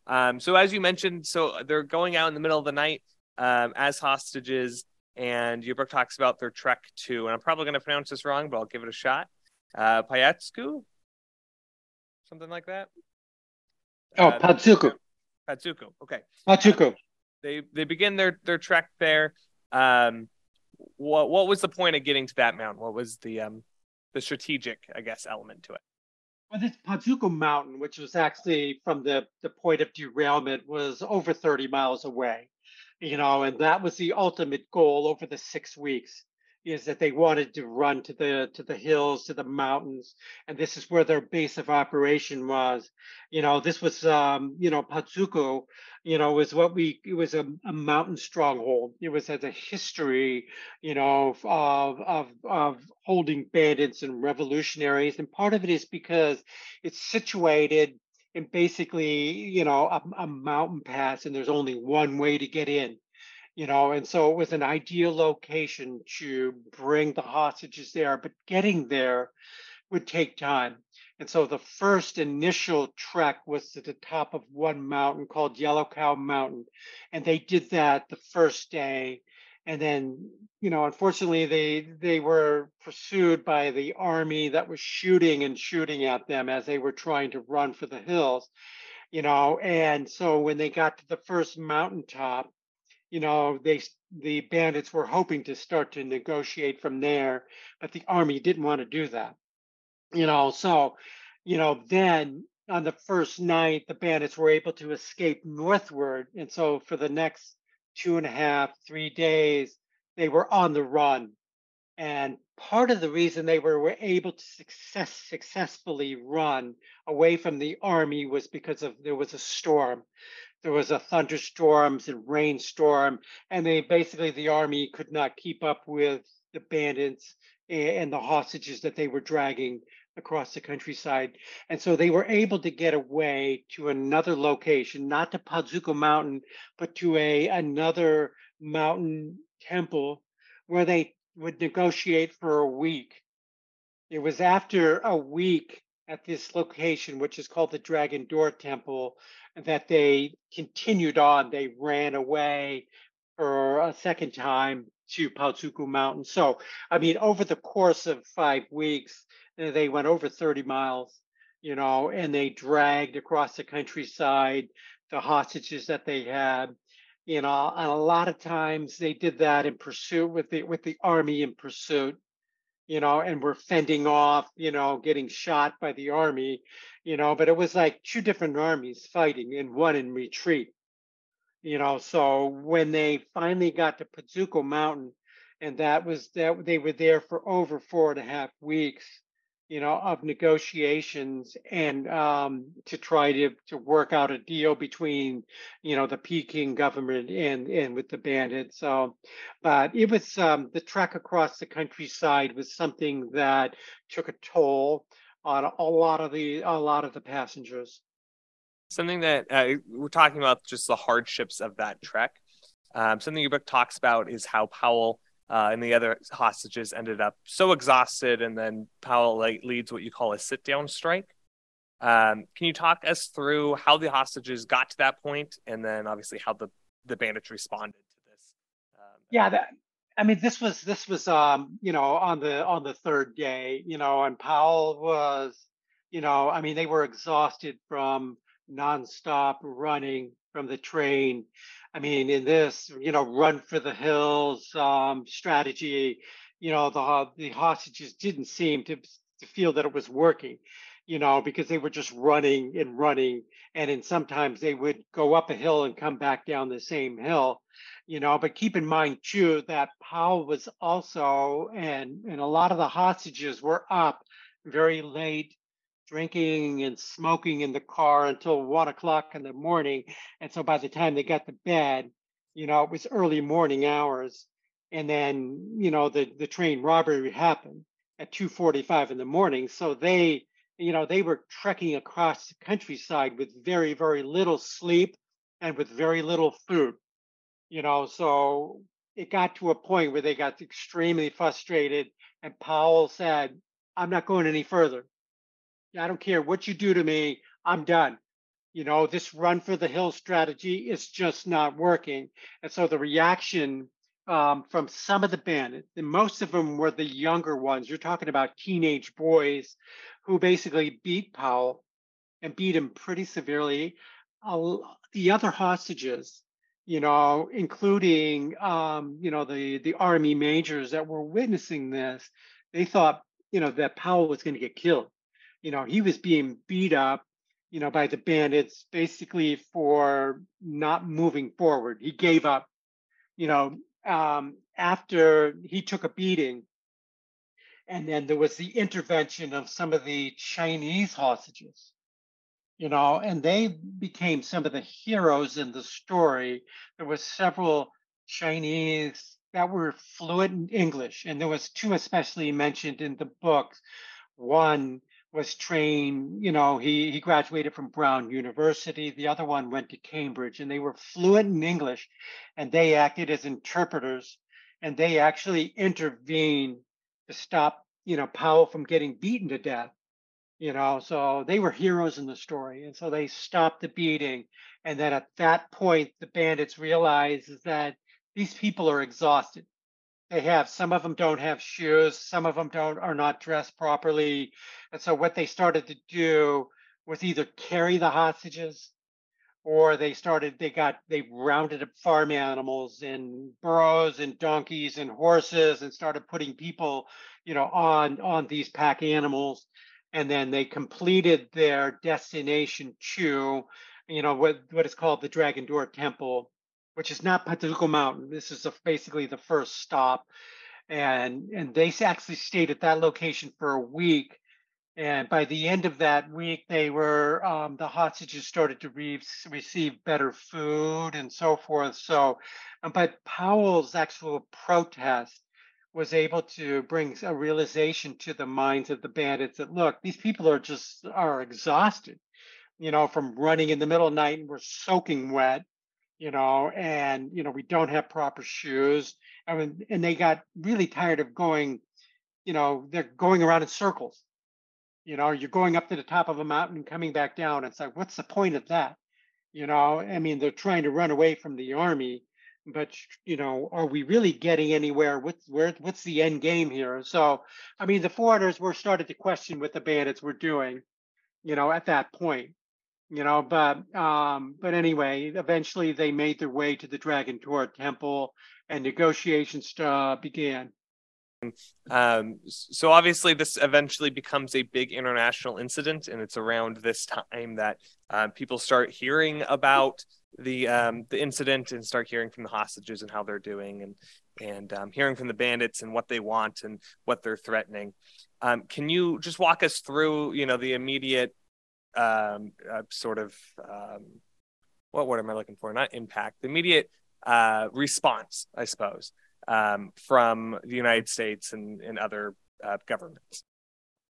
um, so as you mentioned so they're going out in the middle of the night um, as hostages and your book talks about their trek to and i'm probably going to pronounce this wrong but i'll give it a shot uh, Payetsku, something like that. Oh, uh, Patsuku. Patsuku. Okay. Patsuku. They they begin their their trek there. Um, what what was the point of getting to that mountain? What was the um the strategic, I guess, element to it? Well, this Patsuku Mountain, which was actually from the the point of derailment, was over 30 miles away. You know, and that was the ultimate goal over the six weeks is that they wanted to run to the to the hills to the mountains and this is where their base of operation was. You know this was um you know patsuku you know was what we it was a, a mountain stronghold. It was has a history you know of of of holding bandits and revolutionaries and part of it is because it's situated in basically you know a, a mountain pass and there's only one way to get in you know, and so it was an ideal location to bring the hostages there, but getting there would take time. And so the first initial trek was to the top of one mountain called Yellow Cow Mountain. And they did that the first day. And then, you know, unfortunately they they were pursued by the army that was shooting and shooting at them as they were trying to run for the hills, you know. And so when they got to the first mountaintop, you know, they the bandits were hoping to start to negotiate from there, but the army didn't want to do that. You know, so, you know, then on the first night, the bandits were able to escape northward. And so for the next two and a half, three days, they were on the run. And part of the reason they were, were able to success, successfully run away from the army was because of there was a storm there was a thunderstorms and rainstorm, and they basically the army could not keep up with the bandits and the hostages that they were dragging across the countryside. And so they were able to get away to another location, not to Pazuko Mountain, but to a another mountain temple where they would negotiate for a week. It was after a week at this location, which is called the Dragon Door Temple, that they continued on. They ran away for a second time to Pazuku Mountain. So, I mean, over the course of five weeks, uh, they went over 30 miles, you know, and they dragged across the countryside the hostages that they had. You know, and a lot of times they did that in pursuit with the with the army in pursuit you know, and were fending off, you know, getting shot by the army, you know, but it was like two different armies fighting and one in retreat, you know. So when they finally got to Pazuko Mountain, and that was that they were there for over four and a half weeks, you know, of negotiations and um, to try to to work out a deal between, you know, the Peking government and and with the bandits. So, but it was um, the trek across the countryside was something that took a toll on a lot of the a lot of the passengers. Something that uh, we're talking about just the hardships of that trek. Um, something your book talks about is how Powell uh, and the other hostages ended up so exhausted, and then Powell like, leads what you call a sit down strike. Um, can you talk us through how the hostages got to that point, and then obviously how the the bandits responded to this? Um, yeah, that, I mean, this was this was um, you know on the on the third day, you know, and Powell was, you know, I mean, they were exhausted from nonstop running from the train I mean, in this, you know, run for the hills um, strategy, you know, the the hostages didn't seem to to feel that it was working, you know, because they were just running and running, and then sometimes they would go up a hill and come back down the same hill, you know. But keep in mind too that Powell was also, and and a lot of the hostages were up very late drinking and smoking in the car until one o'clock in the morning. And so by the time they got to bed, you know, it was early morning hours. And then, you know, the, the train robbery happened at 2.45 in the morning. So they, you know, they were trekking across the countryside with very, very little sleep and with very little food. You know, so it got to a point where they got extremely frustrated. And Powell said, I'm not going any further. I don't care what you do to me, I'm done. You know, this run for the hill strategy is just not working. And so the reaction um, from some of the bandits, and most of them were the younger ones. You're talking about teenage boys who basically beat Powell and beat him pretty severely. Uh, the other hostages, you know, including um, you know the the army majors that were witnessing this, they thought you know that Powell was going to get killed you know, he was being beat up, you know, by the bandits basically for not moving forward. He gave up, you know, um, after he took a beating. And then there was the intervention of some of the Chinese hostages, you know, and they became some of the heroes in the story. There was several Chinese that were fluent in English, and there was two especially mentioned in the book. One was trained, you know, he, he graduated from Brown University. The other one went to Cambridge and they were fluent in English and they acted as interpreters and they actually intervened to stop, you know, Powell from getting beaten to death. You know, so they were heroes in the story. And so they stopped the beating. And then at that point, the bandits realized that these people are exhausted they have some of them don't have shoes some of them don't are not dressed properly. And so what they started to do was either carry the hostages or they started they got they rounded up farm animals and burros and donkeys and horses and started putting people you know on on these pack animals. And then they completed their destination to you know what what is called the dragon door temple which is not Pataluko Mountain. This is a, basically the first stop, and and they actually stayed at that location for a week and by the end of that week, they were um, the hostages started to re- receive better food and so forth. So, um, but Powell's actual protest was able to bring a realization to the minds of the bandits that look, these people are just are exhausted, you know, from running in the middle of the night and we're soaking wet, you know, and you know we don't have proper shoes. I mean, and they got really tired of going, you know, they're going around in circles you know, you're going up to the top of a mountain and coming back down. It's like, what's the point of that? You know, I mean, they're trying to run away from the army, but you know, are we really getting anywhere? What's where? What's the end game here? So, I mean, the foreigners were started to question what the bandits were doing, you know, at that point, you know. But um, but anyway, eventually they made their way to the Dragon Door Temple, and negotiations uh, began. Um, so obviously, this eventually becomes a big international incident, and it's around this time that uh, people start hearing about the um, the incident and start hearing from the hostages and how they're doing, and and um, hearing from the bandits and what they want and what they're threatening. Um, can you just walk us through, you know, the immediate um, uh, sort of um, what word am I looking for? Not impact, the immediate uh, response, I suppose um, from the United States and, and other uh, governments.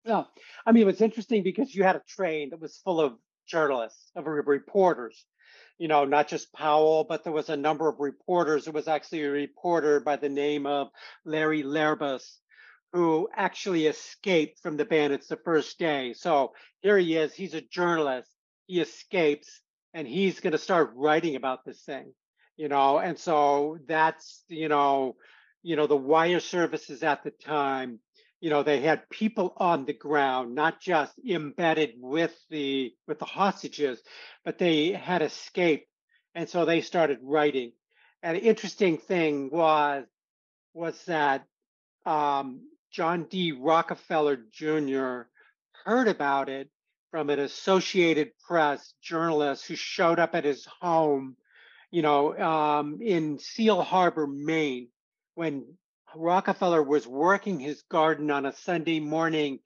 Yeah, I mean, it was interesting because you had a train that was full of journalists, of reporters, you know, not just Powell, but there was a number of reporters. There was actually a reporter by the name of Larry Lehrbas who actually escaped from the bandits the first day. So here he is, he's a journalist, he escapes, and he's going to start writing about this thing you know and so that's you know you know the wire services at the time you know they had people on the ground not just embedded with the with the hostages but they had escaped and so they started writing and an interesting thing was was that um, john d rockefeller jr heard about it from an associated press journalist who showed up at his home you know, um, in Seal Harbor, Maine, when Rockefeller was working his garden on a Sunday morning,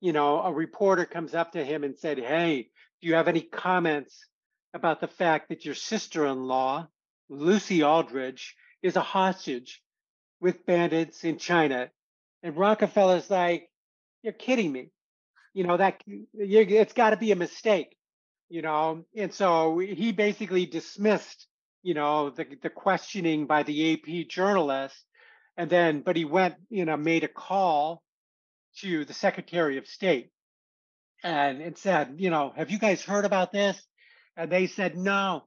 you know, a reporter comes up to him and said, Hey, do you have any comments about the fact that your sister in law, Lucy Aldrich, is a hostage with bandits in China? And Rockefeller's like, You're kidding me. You know, that it's got to be a mistake, you know. And so he basically dismissed you know, the, the questioning by the AP journalist. And then, but he went, you know, made a call to the Secretary of State and it said, you know, have you guys heard about this? And they said, no.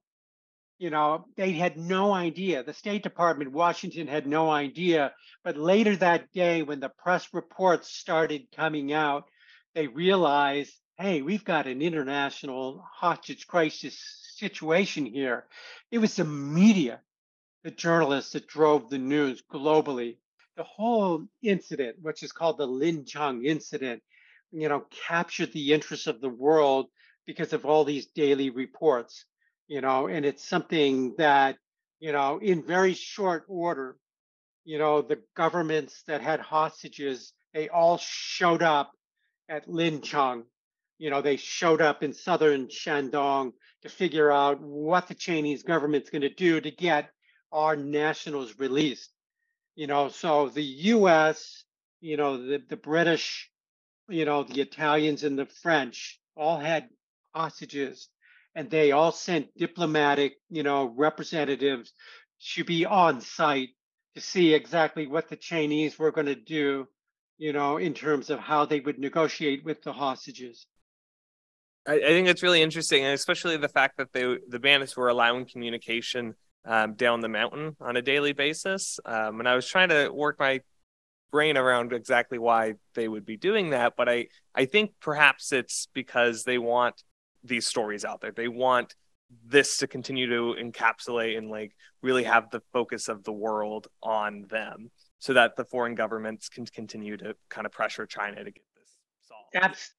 You know, they had no idea. The State Department, Washington had no idea. But later that day, when the press reports started coming out, they realized, hey, we've got an international hostage crisis situation here. It was the media, the journalists that drove the news globally. The whole incident, which is called the Lin Chang incident, you know, captured the interest of the world because of all these daily reports, you know, and it's something that, you know, in very short order, you know, the governments that had hostages, they all showed up at Lin Chang you know, they showed up in southern Shandong to figure out what the Chinese government's going to do to get our nationals released. You know, so the US, you know, the, the British, you know, the Italians and the French all had hostages and they all sent diplomatic, you know, representatives to be on site to see exactly what the Chinese were going to do, you know, in terms of how they would negotiate with the hostages. I, I think it's really interesting, and especially the fact that they the bandits were allowing communication um, down the mountain on a daily basis. Um, and I was trying to work my brain around exactly why they would be doing that, but I I think perhaps it's because they want these stories out there. They want this to continue to encapsulate and like really have the focus of the world on them so that the foreign governments can continue to kind of pressure China to get this solved. Abs-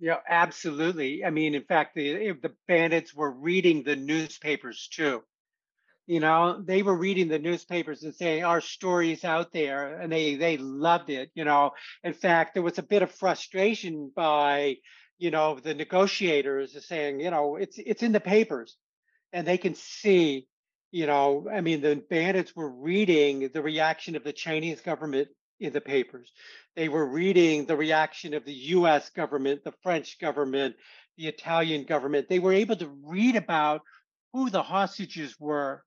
yeah, absolutely. I mean, in fact, the eh, the bandits were reading the newspapers too. You know, they were reading the newspapers and saying our story's out there, and they they loved it. You know, in fact, there was a bit of frustration by you know the negotiators are saying, you know, it's it's in the papers, and they can see. You know, I mean, the bandits were reading the reaction of the Chinese government in the papers. They were reading the reaction of the US government, the French government, the Italian government. They were able to read about who the hostages were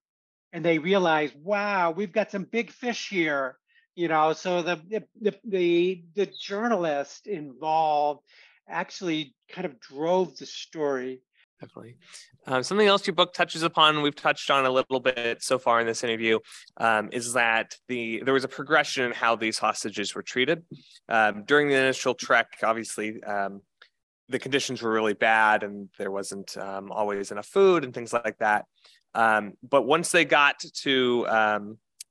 and they realized, wow, we've got some big fish here. You know, so the the the, the journalist involved actually kind of drove the story definitely. Um, something else your book touches upon, we've touched on a little bit so far in this interview, um, is that the there was a progression in how these hostages were treated um, during the initial trek. Obviously, um, the conditions were really bad, and there wasn't um, always enough food and things like that. Um, but once they got to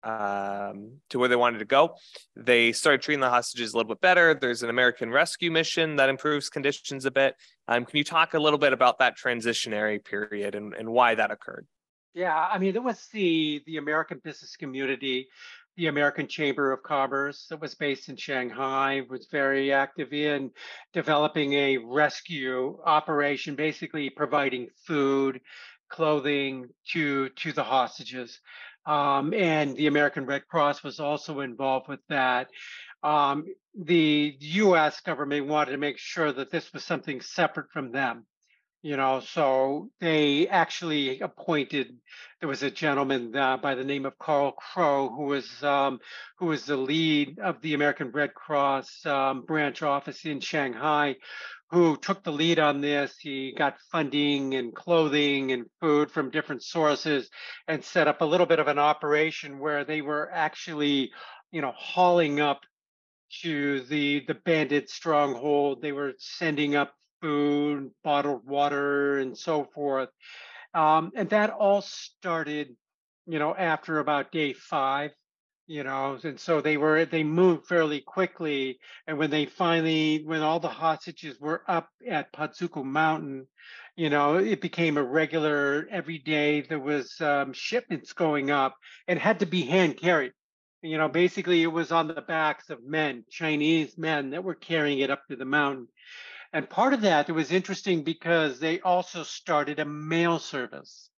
um, to where they wanted to go. They started treating the hostages a little bit better. There's an American rescue mission that improves conditions a bit. Um, can you talk a little bit about that transitionary period and, and why that occurred? Yeah, I mean, it was the the American business community, the American Chamber of Commerce that was based in Shanghai was very active in developing a rescue operation, basically providing food, clothing to to the hostages. Um, and the American Red Cross was also involved with that. Um, the US government wanted to make sure that this was something separate from them. You know, so they actually appointed. There was a gentleman uh, by the name of Carl Crow, who was um, who was the lead of the American Red Cross um, branch office in Shanghai, who took the lead on this. He got funding and clothing and food from different sources and set up a little bit of an operation where they were actually, you know, hauling up to the the bandit stronghold. They were sending up food, bottled water, and so forth. Um, and that all started, you know, after about day five you know and so they were they moved fairly quickly and when they finally when all the hostages were up at Pazuku Mountain you know it became a regular every day there was um, shipments going up and had to be hand carried. You know basically it was on the backs of men chinese men that were carrying it up to the mountain. And part of that it was interesting because they also started a mail service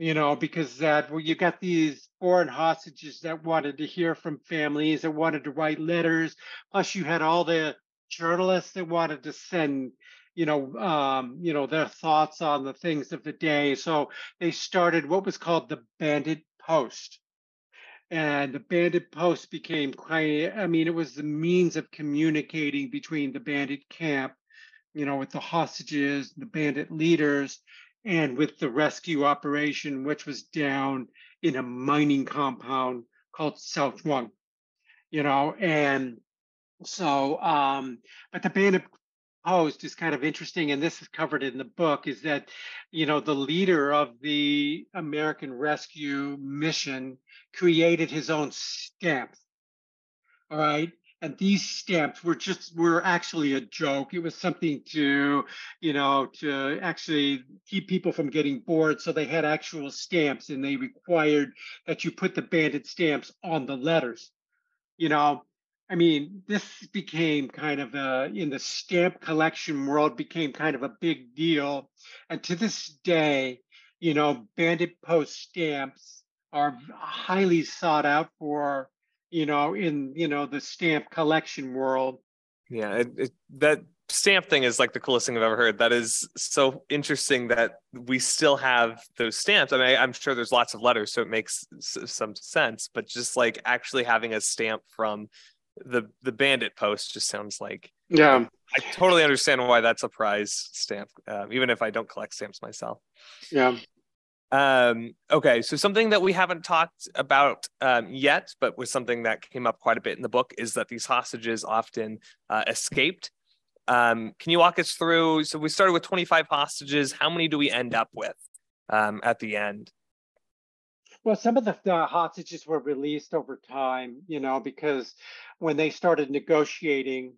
you know, because that well, you got these foreign hostages that wanted to hear from families that wanted to write letters. Plus, you had all the journalists that wanted to send, you know, um, you know, their thoughts on the things of the day. So they started what was called the Bandit Post. And the Bandit Post became quite, I mean, it was the means of communicating between the bandit camp, you know, with the hostages, the bandit leaders, and with the rescue operation, which was down in a mining compound called South One, you know, and so, um, but the Bandit Post is kind of interesting, and this is covered in the book, is that, you know, the leader of the American Rescue Mission created his own stamp. All right and these stamps were just were actually a joke. It was something to you know to actually keep people from getting bored. So they had actual stamps and they required that you put the banded stamps on the letters. You know i mean this became kind of a in the stamp collection world became kind of a big deal. And to this day you know bandit post stamps are highly sought out for you know, in you know the stamp collection world. Yeah, it, it, that stamp thing is like the coolest thing I've ever heard. That is so interesting that we still have those stamps. I mean, I, am sure there's lots of letters, so it makes s- some sense. But just like actually having a stamp from the the Bandit Post just sounds like yeah. I totally understand why that's a prize stamp, uh, even if I don't collect stamps myself. Yeah. Um, okay, so something that we haven't talked about um, yet, but was something that came up quite a bit in the book, is that these hostages often uh, escaped. Um, can you walk us through? So we started with 25 hostages. How many do we end up with um, at the end? Well, some of the, hostages were released over time, you know, because when they started negotiating,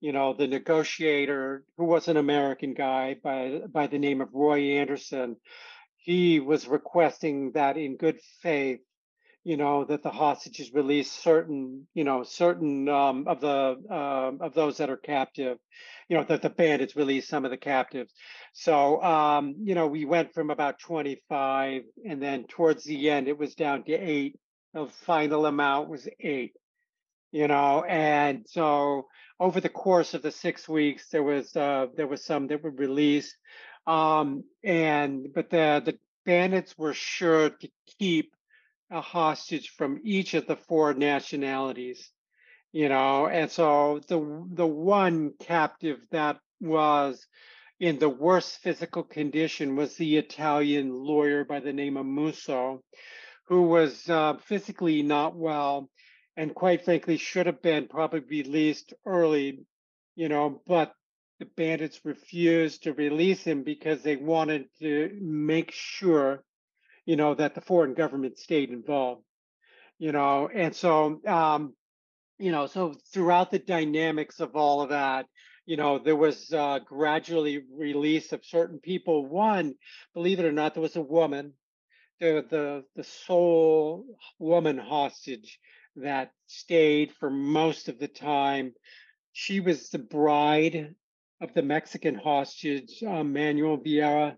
you know, the negotiator, who was an American guy by by the name of Roy Anderson, he was requesting that in good faith you know that the hostages release certain you know certain um, of the uh, of those that are captive you know that the bandits release some of the captives. So um, you know we went from about 25 and then towards the end it was down to eight. The final amount was eight you know and so over the course of the six weeks there was uh, there was some that were released um, and but the the bandits were sure to keep a hostage from each of the four nationalities you know and so the the one captive that was in the worst physical condition was the Italian lawyer by the name of Musso, who was uh, physically not well and quite frankly should have been probably released early, you know, but the bandits refused to release him because they wanted to make sure you know, that the foreign government stayed involved, you know, and so, um, you know, so throughout the dynamics of all of that, you know, there was uh, gradually release of certain people. One, believe it or not, there was a woman, the the the sole woman hostage that stayed for most of the time. She was the bride of the Mexican hostage, uh, Manuel Vieira,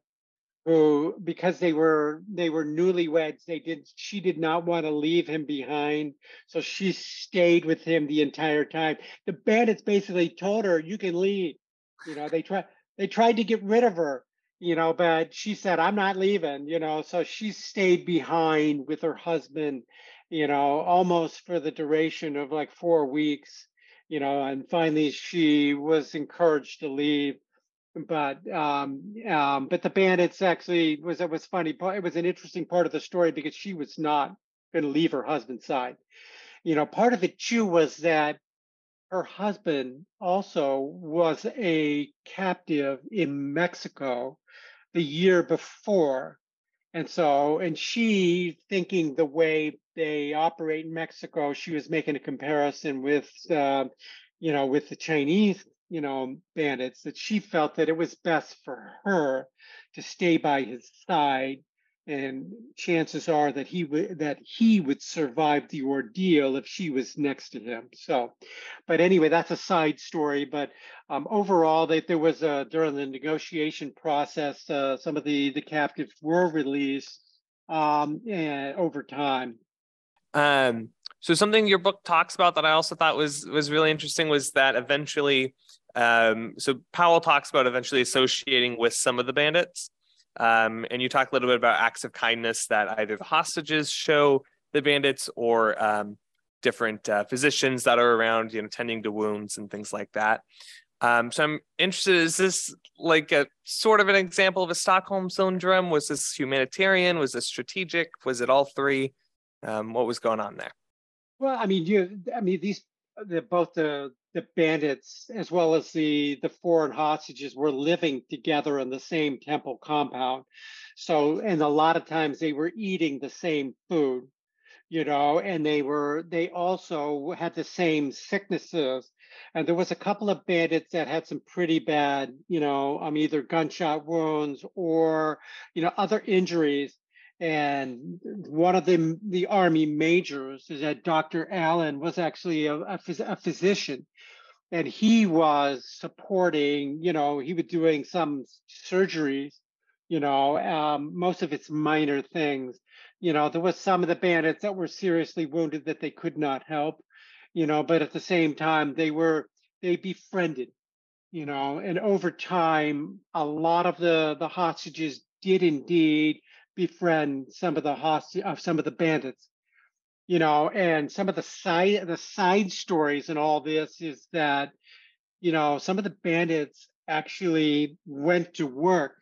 who because they were they were newlyweds they did she did not want to leave him behind so she stayed with him the entire time. The bandits basically told her you can leave. You know they tried they tried to get rid of her you know but she said i'm not leaving you know so she stayed behind with her husband you know almost for the duration of like four weeks you know and finally she was encouraged to leave but um, um, but the bandits actually was it was funny. It was an interesting part of the story because she was not going to leave her husband's side. You know, part of it too was that her husband also was a captive in Mexico the year before. And so, and she thinking the way they operate in Mexico, she was making a comparison with, uh, you know, with the Chinese you know, bandits, that she felt that it was best for her to stay by his side. And chances are that he would that he would survive the ordeal if she was next to him. So, but anyway, that's a side story. But um, overall, that there was a during the negotiation process, uh, some of the the captives were released um, and over time. Um, so something your book talks about that I also thought was was really interesting was that eventually um, so Powell talks about eventually associating with some of the bandits. Um, and you talk a little bit about acts of kindness that either the hostages show the bandits or um, different uh, physicians that are around, you know, tending to wounds and things like that. Um, so I'm interested, is this like a sort of an example of a Stockholm syndrome? Was this humanitarian? Was this strategic? Was it all three? Um, what was going on there? Well, I mean, you, I mean, these, the, both the the bandits as well as the the foreign hostages were living together in the same temple compound. So and a lot of times they were eating the same food you know and they were they also had the same sicknesses. And there was a couple of bandits that had some pretty bad you know um either gunshot wounds or you know other injuries and one of the the army majors is that Dr. Allen was actually a, a, a, physician, and he was supporting. You know, he was doing some surgeries. You know, um, most of it's minor things. You know, there was some of the bandits that were seriously wounded that they could not help. You know, but at the same time, they were they befriended. You know, and over time, a lot of the the hostages did indeed befriend some of the host of some of the bandits you know and some of the side the side stories and all this is that you know some of the bandits actually went to work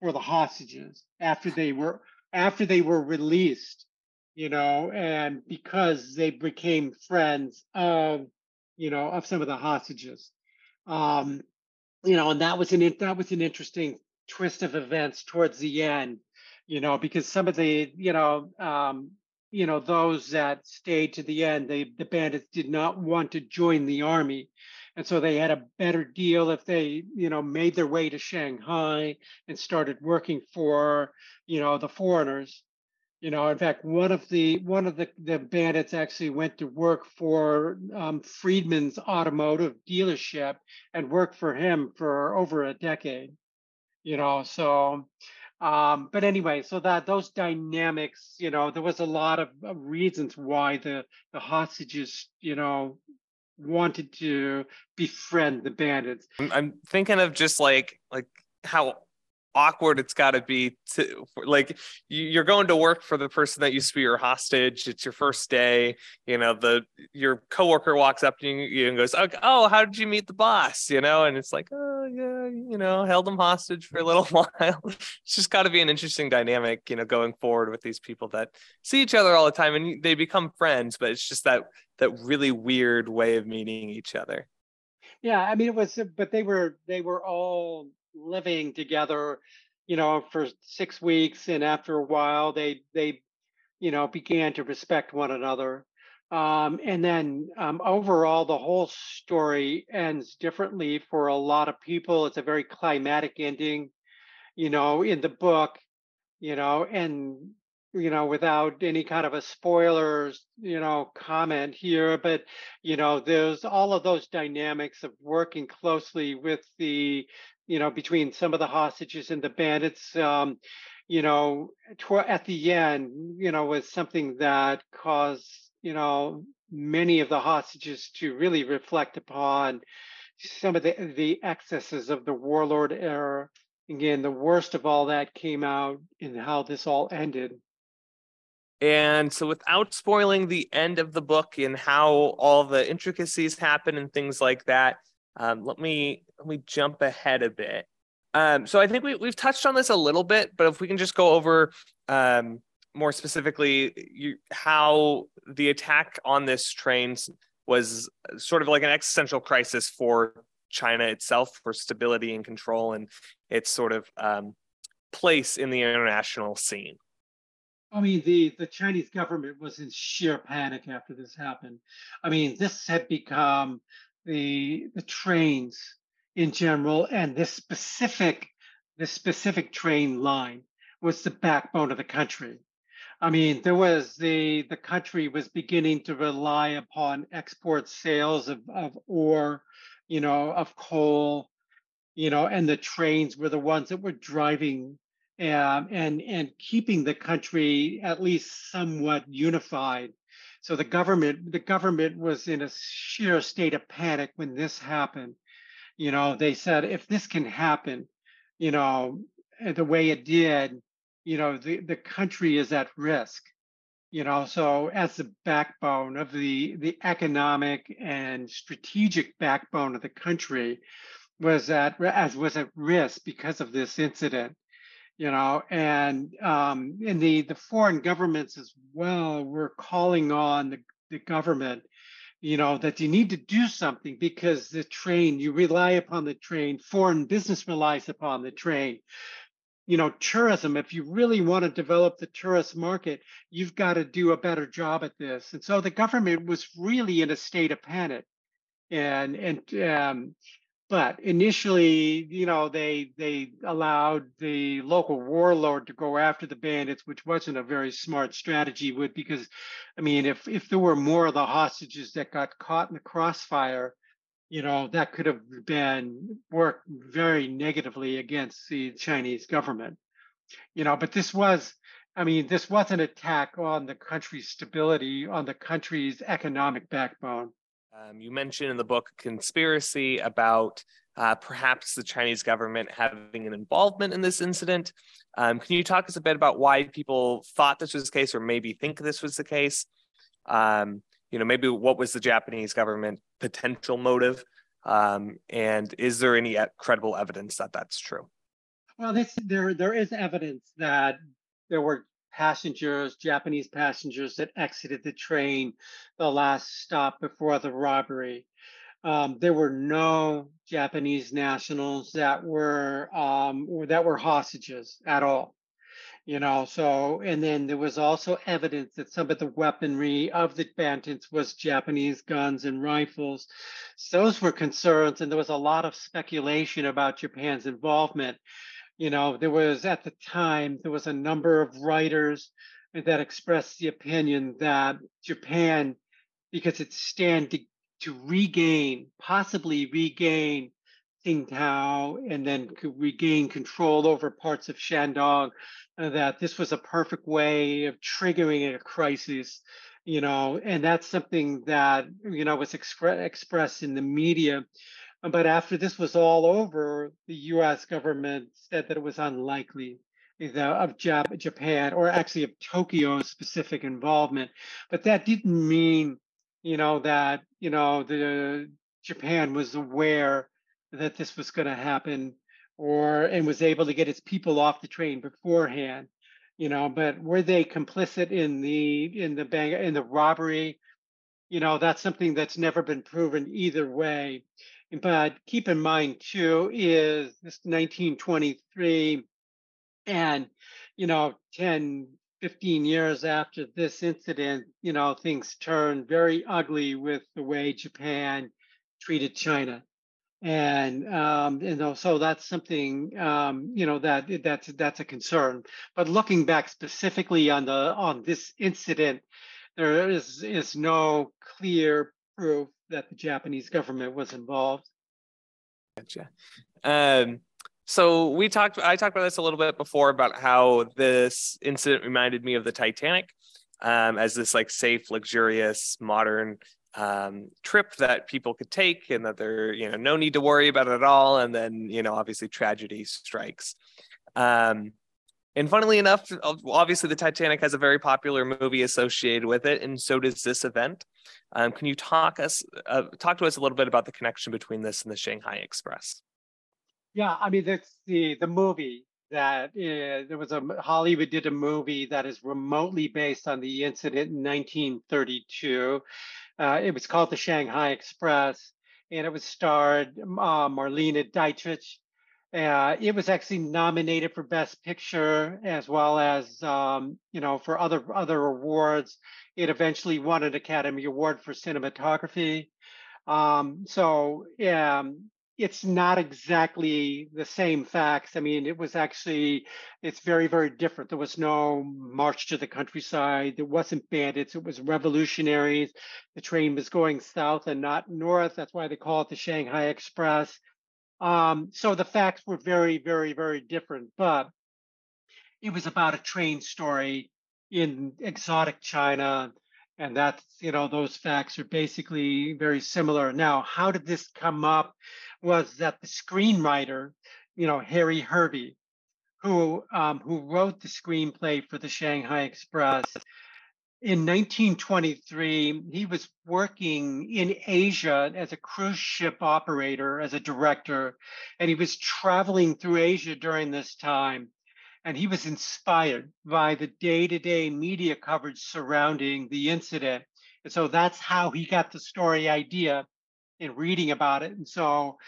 for the hostages after they were after they were released you know and because they became friends of you know of some of the hostages. Um you know and that was an that was an interesting twist of events towards the end you know, because some of the, you know, um, you know, those that stayed to the end, they, the bandits did not want to join the army. And so they had a better deal if they, you know, made their way to Shanghai and started working for, you know, the foreigners. You know, in fact, one of the one of the, the bandits actually went to work for um, Friedman's automotive dealership and worked for him for over a decade. You know, so um, but anyway, so that those dynamics, you know, there was a lot of, reasons why the the hostages, you know, wanted to befriend the bandits. I'm thinking of just like like how awkward it's got to be to like you're going to work for the person that used to be your hostage it's your first day you know the your coworker walks up to you and goes oh how did you meet the boss? You know and it's like oh yeah you know held him hostage for a little *laughs* while. It's just got to be an interesting dynamic you know going forward with these people that see each other all the time and they become friends but it's just that that really weird way of meeting each other. Yeah i mean it was but they were they were all living together, you know, for six weeks, and after a while, they they, you know, began to respect one another. Um, and then um, overall, the whole story ends differently for a lot of people. It's a very climatic ending, you know, in the book, you know, and you know, without any kind of a spoilers, you know, comment here, but you know, there's all of those dynamics of working closely with the you know, between some of the hostages and the bandits, um, you know, at the end, you know, was something that caused, you know, many of the hostages to really reflect upon some of the, the excesses of the warlord era. Again, the worst of all that came out in how this all ended. And so, without spoiling the end of the book and how all the intricacies happen and things like that, um, let me let me jump ahead a bit. Um, so I think we we've touched on this a little bit, but if we can just go over um, more specifically you, how the attack on this train was sort of like an existential crisis for China itself, for stability and control, and its sort of um, place in the international scene. I mean, the, the Chinese government was in sheer panic after this happened. I mean, this had become the the trains in general and this specific this specific train line was the backbone of the country. I mean, there was the the country was beginning to rely upon export sales of, of ore, you know, of coal, you know, and the trains were the ones that were driving um, and and keeping the country at least somewhat unified so the government, the government was in a sheer state of panic when this happened. You know, they said if this can happen, you know, eh, the way it did, you know, the, the country is at risk. You know, so as the backbone of the the economic and strategic backbone of the country was at as was at risk because of this incident you know, and um, in the the foreign governments as well, we're calling on the, the government, you know, that you need to do something because the train, you rely upon the train, foreign business relies upon the train. You know, tourism, if you really want to develop the tourist market, you've got to do a better job at this. And so the government was really in a state of panic. And and um, but initially, you know, they they allowed the local warlord to go after the bandits, which wasn't a very smart strategy. Would because, I mean, if if there were more of the hostages that got caught in the crossfire, you know, that could have been worked very negatively against the Chinese government. You know, but this was, I mean, this was an attack on the country's stability, on the country's economic backbone. Um, you mentioned in the book conspiracy about uh, perhaps the Chinese government having an involvement in this incident. Um, can you talk us a bit about why people thought this was the case, or maybe think this was the case? Um, you know, maybe what was the Japanese government potential motive, um, and is there any credible evidence that that's true? Well, this, there there is evidence that there were passengers, Japanese passengers that exited the train the last stop before the robbery. Um, there were no Japanese nationals that were um, that were hostages at all. you know so and then there was also evidence that some of the weaponry of the bandits was japanese guns and rifles so those were concerns and there was a lot of speculation about japan's involvement you know there was at the time there was a number of writers that expressed the opinion that japan because it stand to, to regain possibly regain Tsingtao and then regain control over parts of Shandong, uh, that this was a perfect way of triggering a crisis, you know, and that's something that, you know, was expre- expressed in the media. Uh, but after this was all over, the US government said that it was unlikely of Jap- Japan or actually of Tokyo's specific involvement. But that didn't mean, you know, that, you know, the Japan was aware that this was going to happen or and was able to get its people off the train beforehand you know. But were they complicit in the in the bang in the robbery? You know that's something that's never been proven either way but keep in mind too is this 1923 and you know 10 15 years after this incident you know things turned very ugly with the way japan treated china. And um, you know so that's something um, you know that that's that's a concern. But looking back specifically on the on this incident there is is no clear proof that the japanese government was involved. Gotcha. Um, so we talked i talked about this a little bit before about how this incident reminded me of the titanic um, as this like safe luxurious modern um, trip that people could take and that there you know no need to worry about it at all. And then you know obviously tragedy strikes. Um, and funnily enough obviously the titanic has a very popular movie associated with it and so does this event um, can you talk us uh, talk to us a little bit about the connection between this and the shanghai express yeah i mean that's the the movie that uh, there was a Hollywood did a movie that is remotely based on the incident in 1932. Uh, it was called the Shanghai Express, and it was starred uh, Marlene Dietrich. Uh, it was actually nominated for Best Picture as well as um, you know for other other awards. It eventually won an Academy Award for cinematography. Um, so yeah, it's not exactly the same facts. I mean, it was actually, it's very, very different. There was no march to the countryside. There wasn't bandits. It was revolutionaries. The train was going south and not north. That's why they call it the Shanghai Express. Um, so the facts were very, very, very different. But it was about a train story in exotic China. And that's, you know, those facts are basically very similar. Now, how did this come up? was that the screenwriter, you know, Harry Hervey, who um, who wrote the screenplay for the Shanghai Express. In 1923, he was working in Asia as a cruise ship operator, as a director, and he was traveling through Asia during this time. And he was inspired by the day to day media coverage surrounding the incident. And so that's how he got the story idea in reading about it. And so,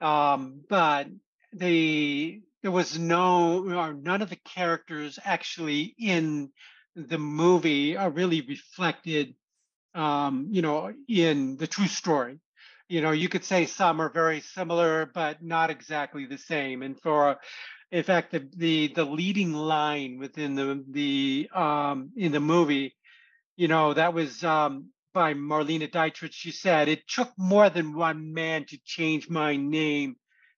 um, but the there was no or none of the characters actually in the movie are really reflected, um, you know, in the true story. You know, you could say some are very similar, but not exactly the same. And for in fact, the the, the leading line within the the um, in the movie, you know, that was um, by Marlene Dietrich, she said, It took more than one man to change my name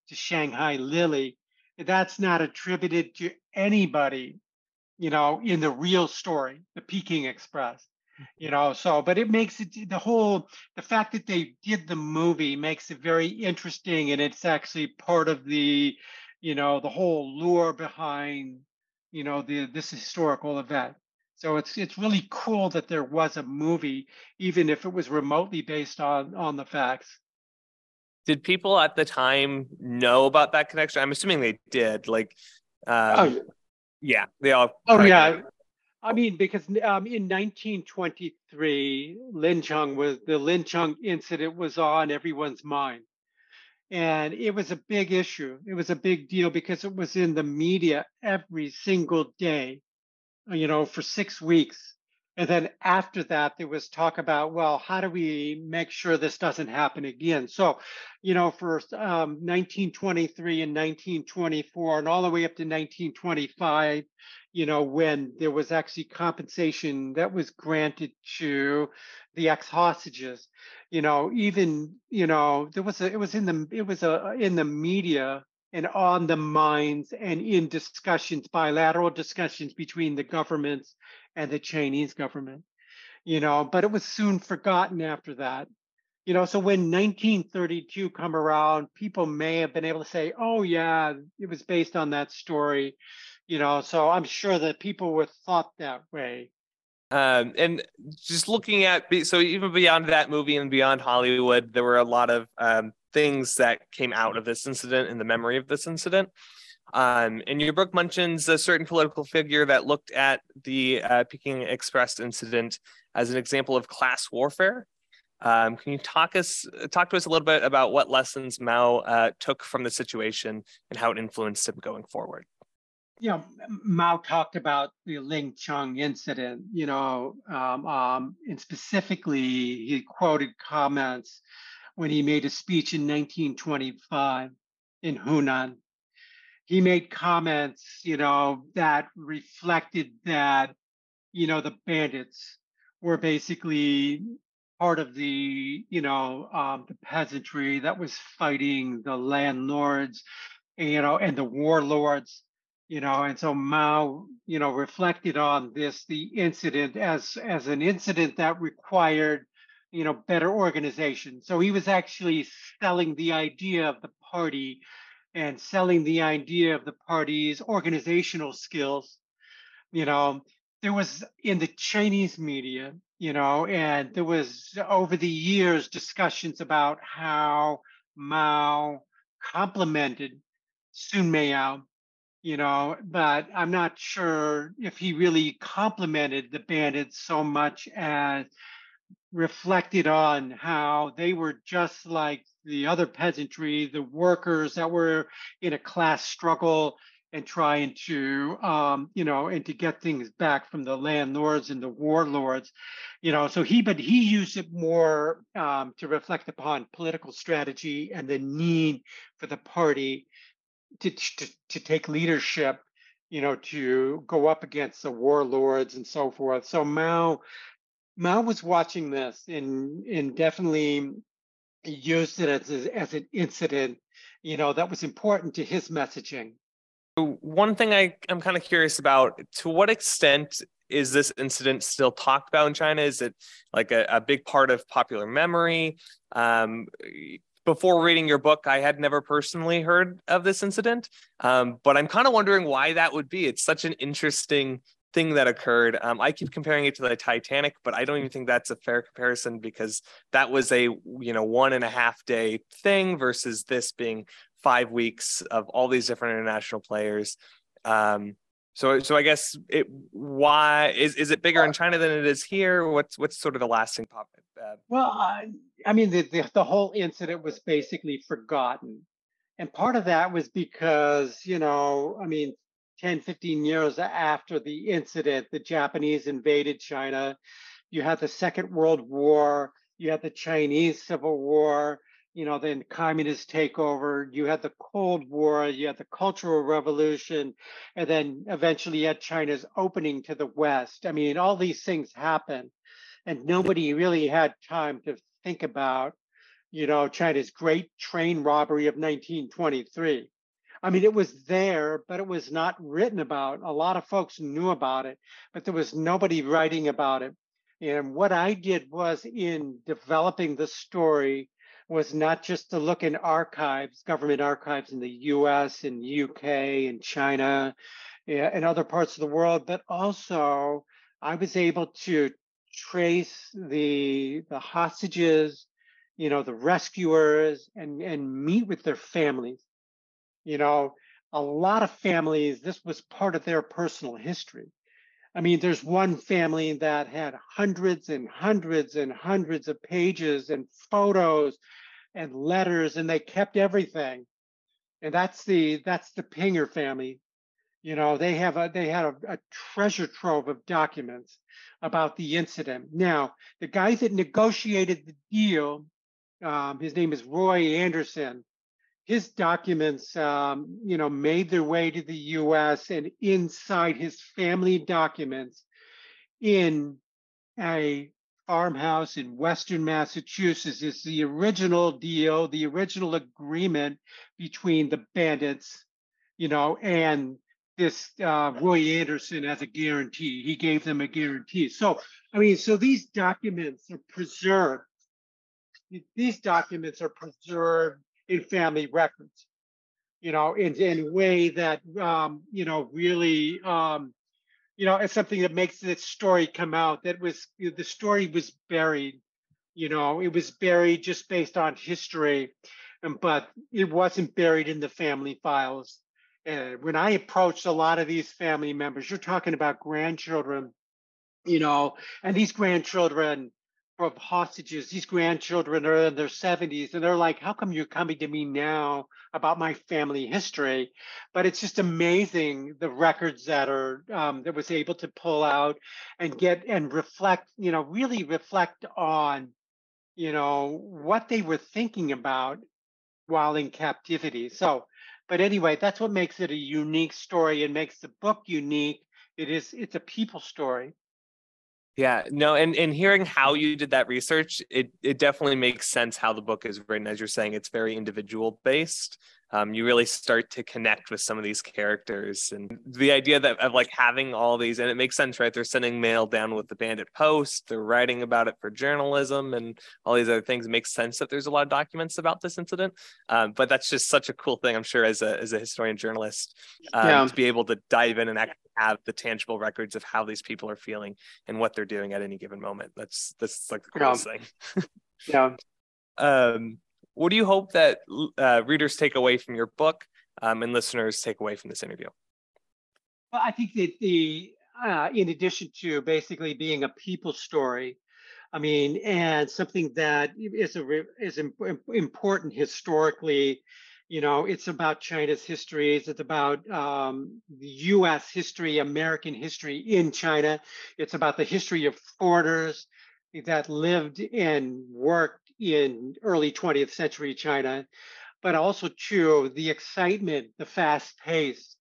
to Shanghai Lily. That's not attributed to anybody, you know, in the real story, the Peking Express. You know, so but it makes it the whole the fact that they did the movie makes it very interesting and it's actually part of the, you know, the whole lure behind, you know, the this historical event. So it's it's really cool that there was a movie, even if it was remotely based on on the facts. Did people at the time know about that connection? I'm assuming they did. Like, um, oh, yeah, they all. Oh yeah, I mean because um, in 1923, Lincheng was the Lincheng incident was on everyone's mind, and it was a big issue. It was a big deal because it was in the media every single day you know, for six weeks. And then after that, there was talk about, well, how do we make sure this doesn't happen again? So, you know, for um, 1923 and 1924, and all the way up to 1925, you know, when there was actually compensation that was granted to the ex-hostages, you know, even, you know, there was a, it was in the, it was a, in the media and on the minds and in discussions, bilateral discussions between the governments and the Chinese government, you know, but it was soon forgotten after that. You know, so when 1932 come around, people may have been able to say, oh yeah, it was based on that story, you know, so I'm sure that people were thought that way. Um, and just looking at so even beyond that movie and beyond Hollywood, there were a lot of um, things that came out of this incident in the memory of this incident. Um, and your book mentions a certain political figure that looked at the uh, Peking Express incident as an example of class warfare. Um, can you talk us talk to us a little bit about what lessons Mao uh, took from the situation and how it influenced him going forward? You know, Mao talked about the Lincheng incident. You know, um, um, and specifically, he quoted comments when he made a speech in 1925 in Hunan. He made comments, you know, that reflected that, you know, the bandits were basically part of the, you know, um, the peasantry that was fighting the landlords, you know, and the warlords, you know, and so Mao, you know, reflected on this, the incident as as an incident that required you know, better organization. So he was actually selling the idea of the party and selling the idea of the party's organizational skills. You know, there was in the Chinese media, you know, and there was over the years discussions about how Mao complimented Sun Meiyao, you know, but I'm not sure if he really complimented the bandits so much as reflected on how they were just like the other peasantry, the workers that were in a class struggle and trying to, um, you know, and to get things back from the landlords and the warlords, you know. So he, but he used it more um, to reflect upon political strategy and the need for the party to, to, to take leadership, you know, to go up against the warlords and so forth. So Mao Mao was watching this and and definitely used it as as an incident, you know, that was important to his messaging. One thing I, I'm kind of curious about: to what extent is this incident still talked about in China? Is it like a, a big part of popular memory? Um, before reading your book, I had never personally heard of this incident, um, but I'm kind of wondering why that would be. It's such an interesting thing that occurred. Um, I keep comparing it to the Titanic, but I don't even think that's a fair comparison because that was a you know one and a half day thing versus this being five weeks of all these different international players. Um, so so I guess it why is is it bigger in China than it is here? What's what's sort of the lasting pop? Uh, well, I, I mean the, the the whole incident was basically forgotten. And part of that was because, you know, I mean, 10, 15 years after the incident, the Japanese invaded China. You had the Second World War, you had the Chinese Civil War, you know, then communist takeover, you had the Cold War, you had the Cultural Revolution, and then eventually you had China's opening to the West. I mean, all these things happened, and nobody really had time to think about, you know, China's great train robbery of 1923 I mean, it was there, but it was not written about. A lot of folks knew about it, but there was nobody writing about it. And what I did was in developing the story was not just to look in archives, government archives in the US and UK and China eh, and other parts of the world, but also I was able to trace the the hostages, you know, the rescuers and and meet with their families you know, a lot of families, this was part of their personal history. I mean, there's one family that had hundreds and hundreds and hundreds of pages and photos and letters, and they kept everything. And that's the that's the Pinger family. You know, they have a they had a, a treasure trove of documents about the incident. Now, the guy that negotiated the deal, um, his name is Roy Anderson. His documents, um, you know, made their way to the U.S. and inside his family documents, in a farmhouse in Western Massachusetts, is the original deal, the original agreement between the bandits, you know, and this uh, Roy Anderson as a guarantee. He gave them a guarantee. So, I mean, so these documents are preserved. These documents are preserved in family records, you know, in, in a way that, um, you know, really, um, you know, it's something that makes this story come out. That was, the story was buried, you know, it was buried just based on history, and, but it wasn't buried in the family files and when I approached a lot of these family members, you're talking about grandchildren, you know, and these grandchildren of hostages, these grandchildren are in their 70s, and they're like, How come you're coming to me now about my family history? But it's just amazing the records that are um, that was able to pull out and get and reflect, you know, really reflect on, you know, what they were thinking about while in captivity. So but anyway, that's what makes it a unique story and makes the book unique. It is it's a people story. Yeah, no, and and hearing how you did that research, it it definitely makes sense how the book is written. As you're saying, it's very individual based, um, you really start to connect with some of these characters and the idea that of like having all these and it makes sense right they're sending mail down with the bandit post they're writing about it for journalism and all these other things it makes sense that there's a lot of documents about this incident um, but that's just such a cool thing i'm sure as a as a historian journalist um, yeah. to be able to dive in and actually have the tangible records of how these people are feeling and what they're doing at any given moment that's that's like the coolest yeah. thing *laughs* yeah um what do you hope that uh, readers take away from your book um, and listeners take away from this interview? Well, I think that the, uh, in addition to basically being a people story, I mean, and something that is a is important historically. You know, it's about China's history. It's about um, the U.S. history, American history in China. It's about the history of foreigners that lived and worked in early 20th century China, but also too the excitement, the fast pace,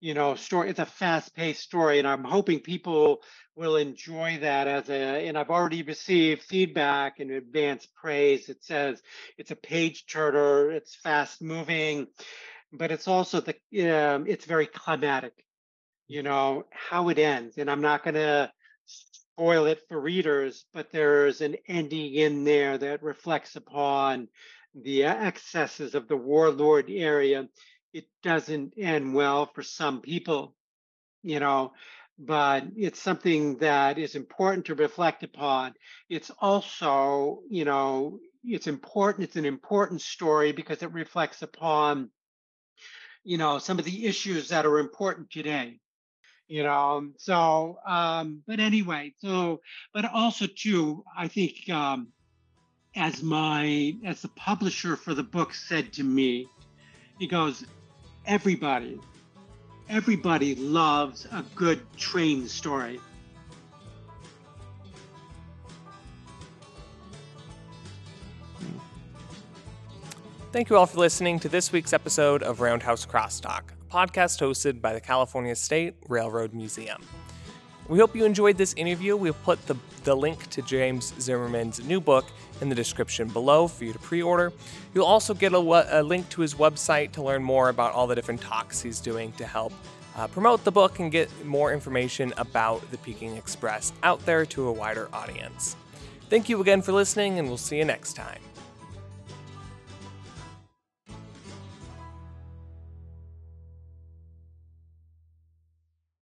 you know, story. It's a fast paced story, and I'm hoping people will enjoy that as a. And I've already received feedback and advanced praise. It says it's a page turner, it's fast moving, but it's also the um, it's very climatic. You know how it ends, and I'm not going to spoil it for readers, but there's an ending in there that reflects upon the excesses of the warlord area. It doesn't end well for some people, you know, but it's something that is important to reflect upon. It's also, you know, it's important, it's an important story because it reflects upon, you know, some of the issues that are important today you know so um but anyway so but also too i think um as my as the publisher for the book said to me he goes everybody everybody loves a good train story Thank you all for listening to this week's episode of Roundhouse Crosstalk a podcast hosted by the California State Railroad Museum. We hope you enjoyed this interview. We'll put the, the link to James Zimmerman's new book in the description below for you to pre order. You'll also get a, a, link to his website to learn more about all the different talks he's doing to help uh, promote the book and get more information about the Peking Express out there to a wider audience. Thank you again for listening, and we'll see you next time.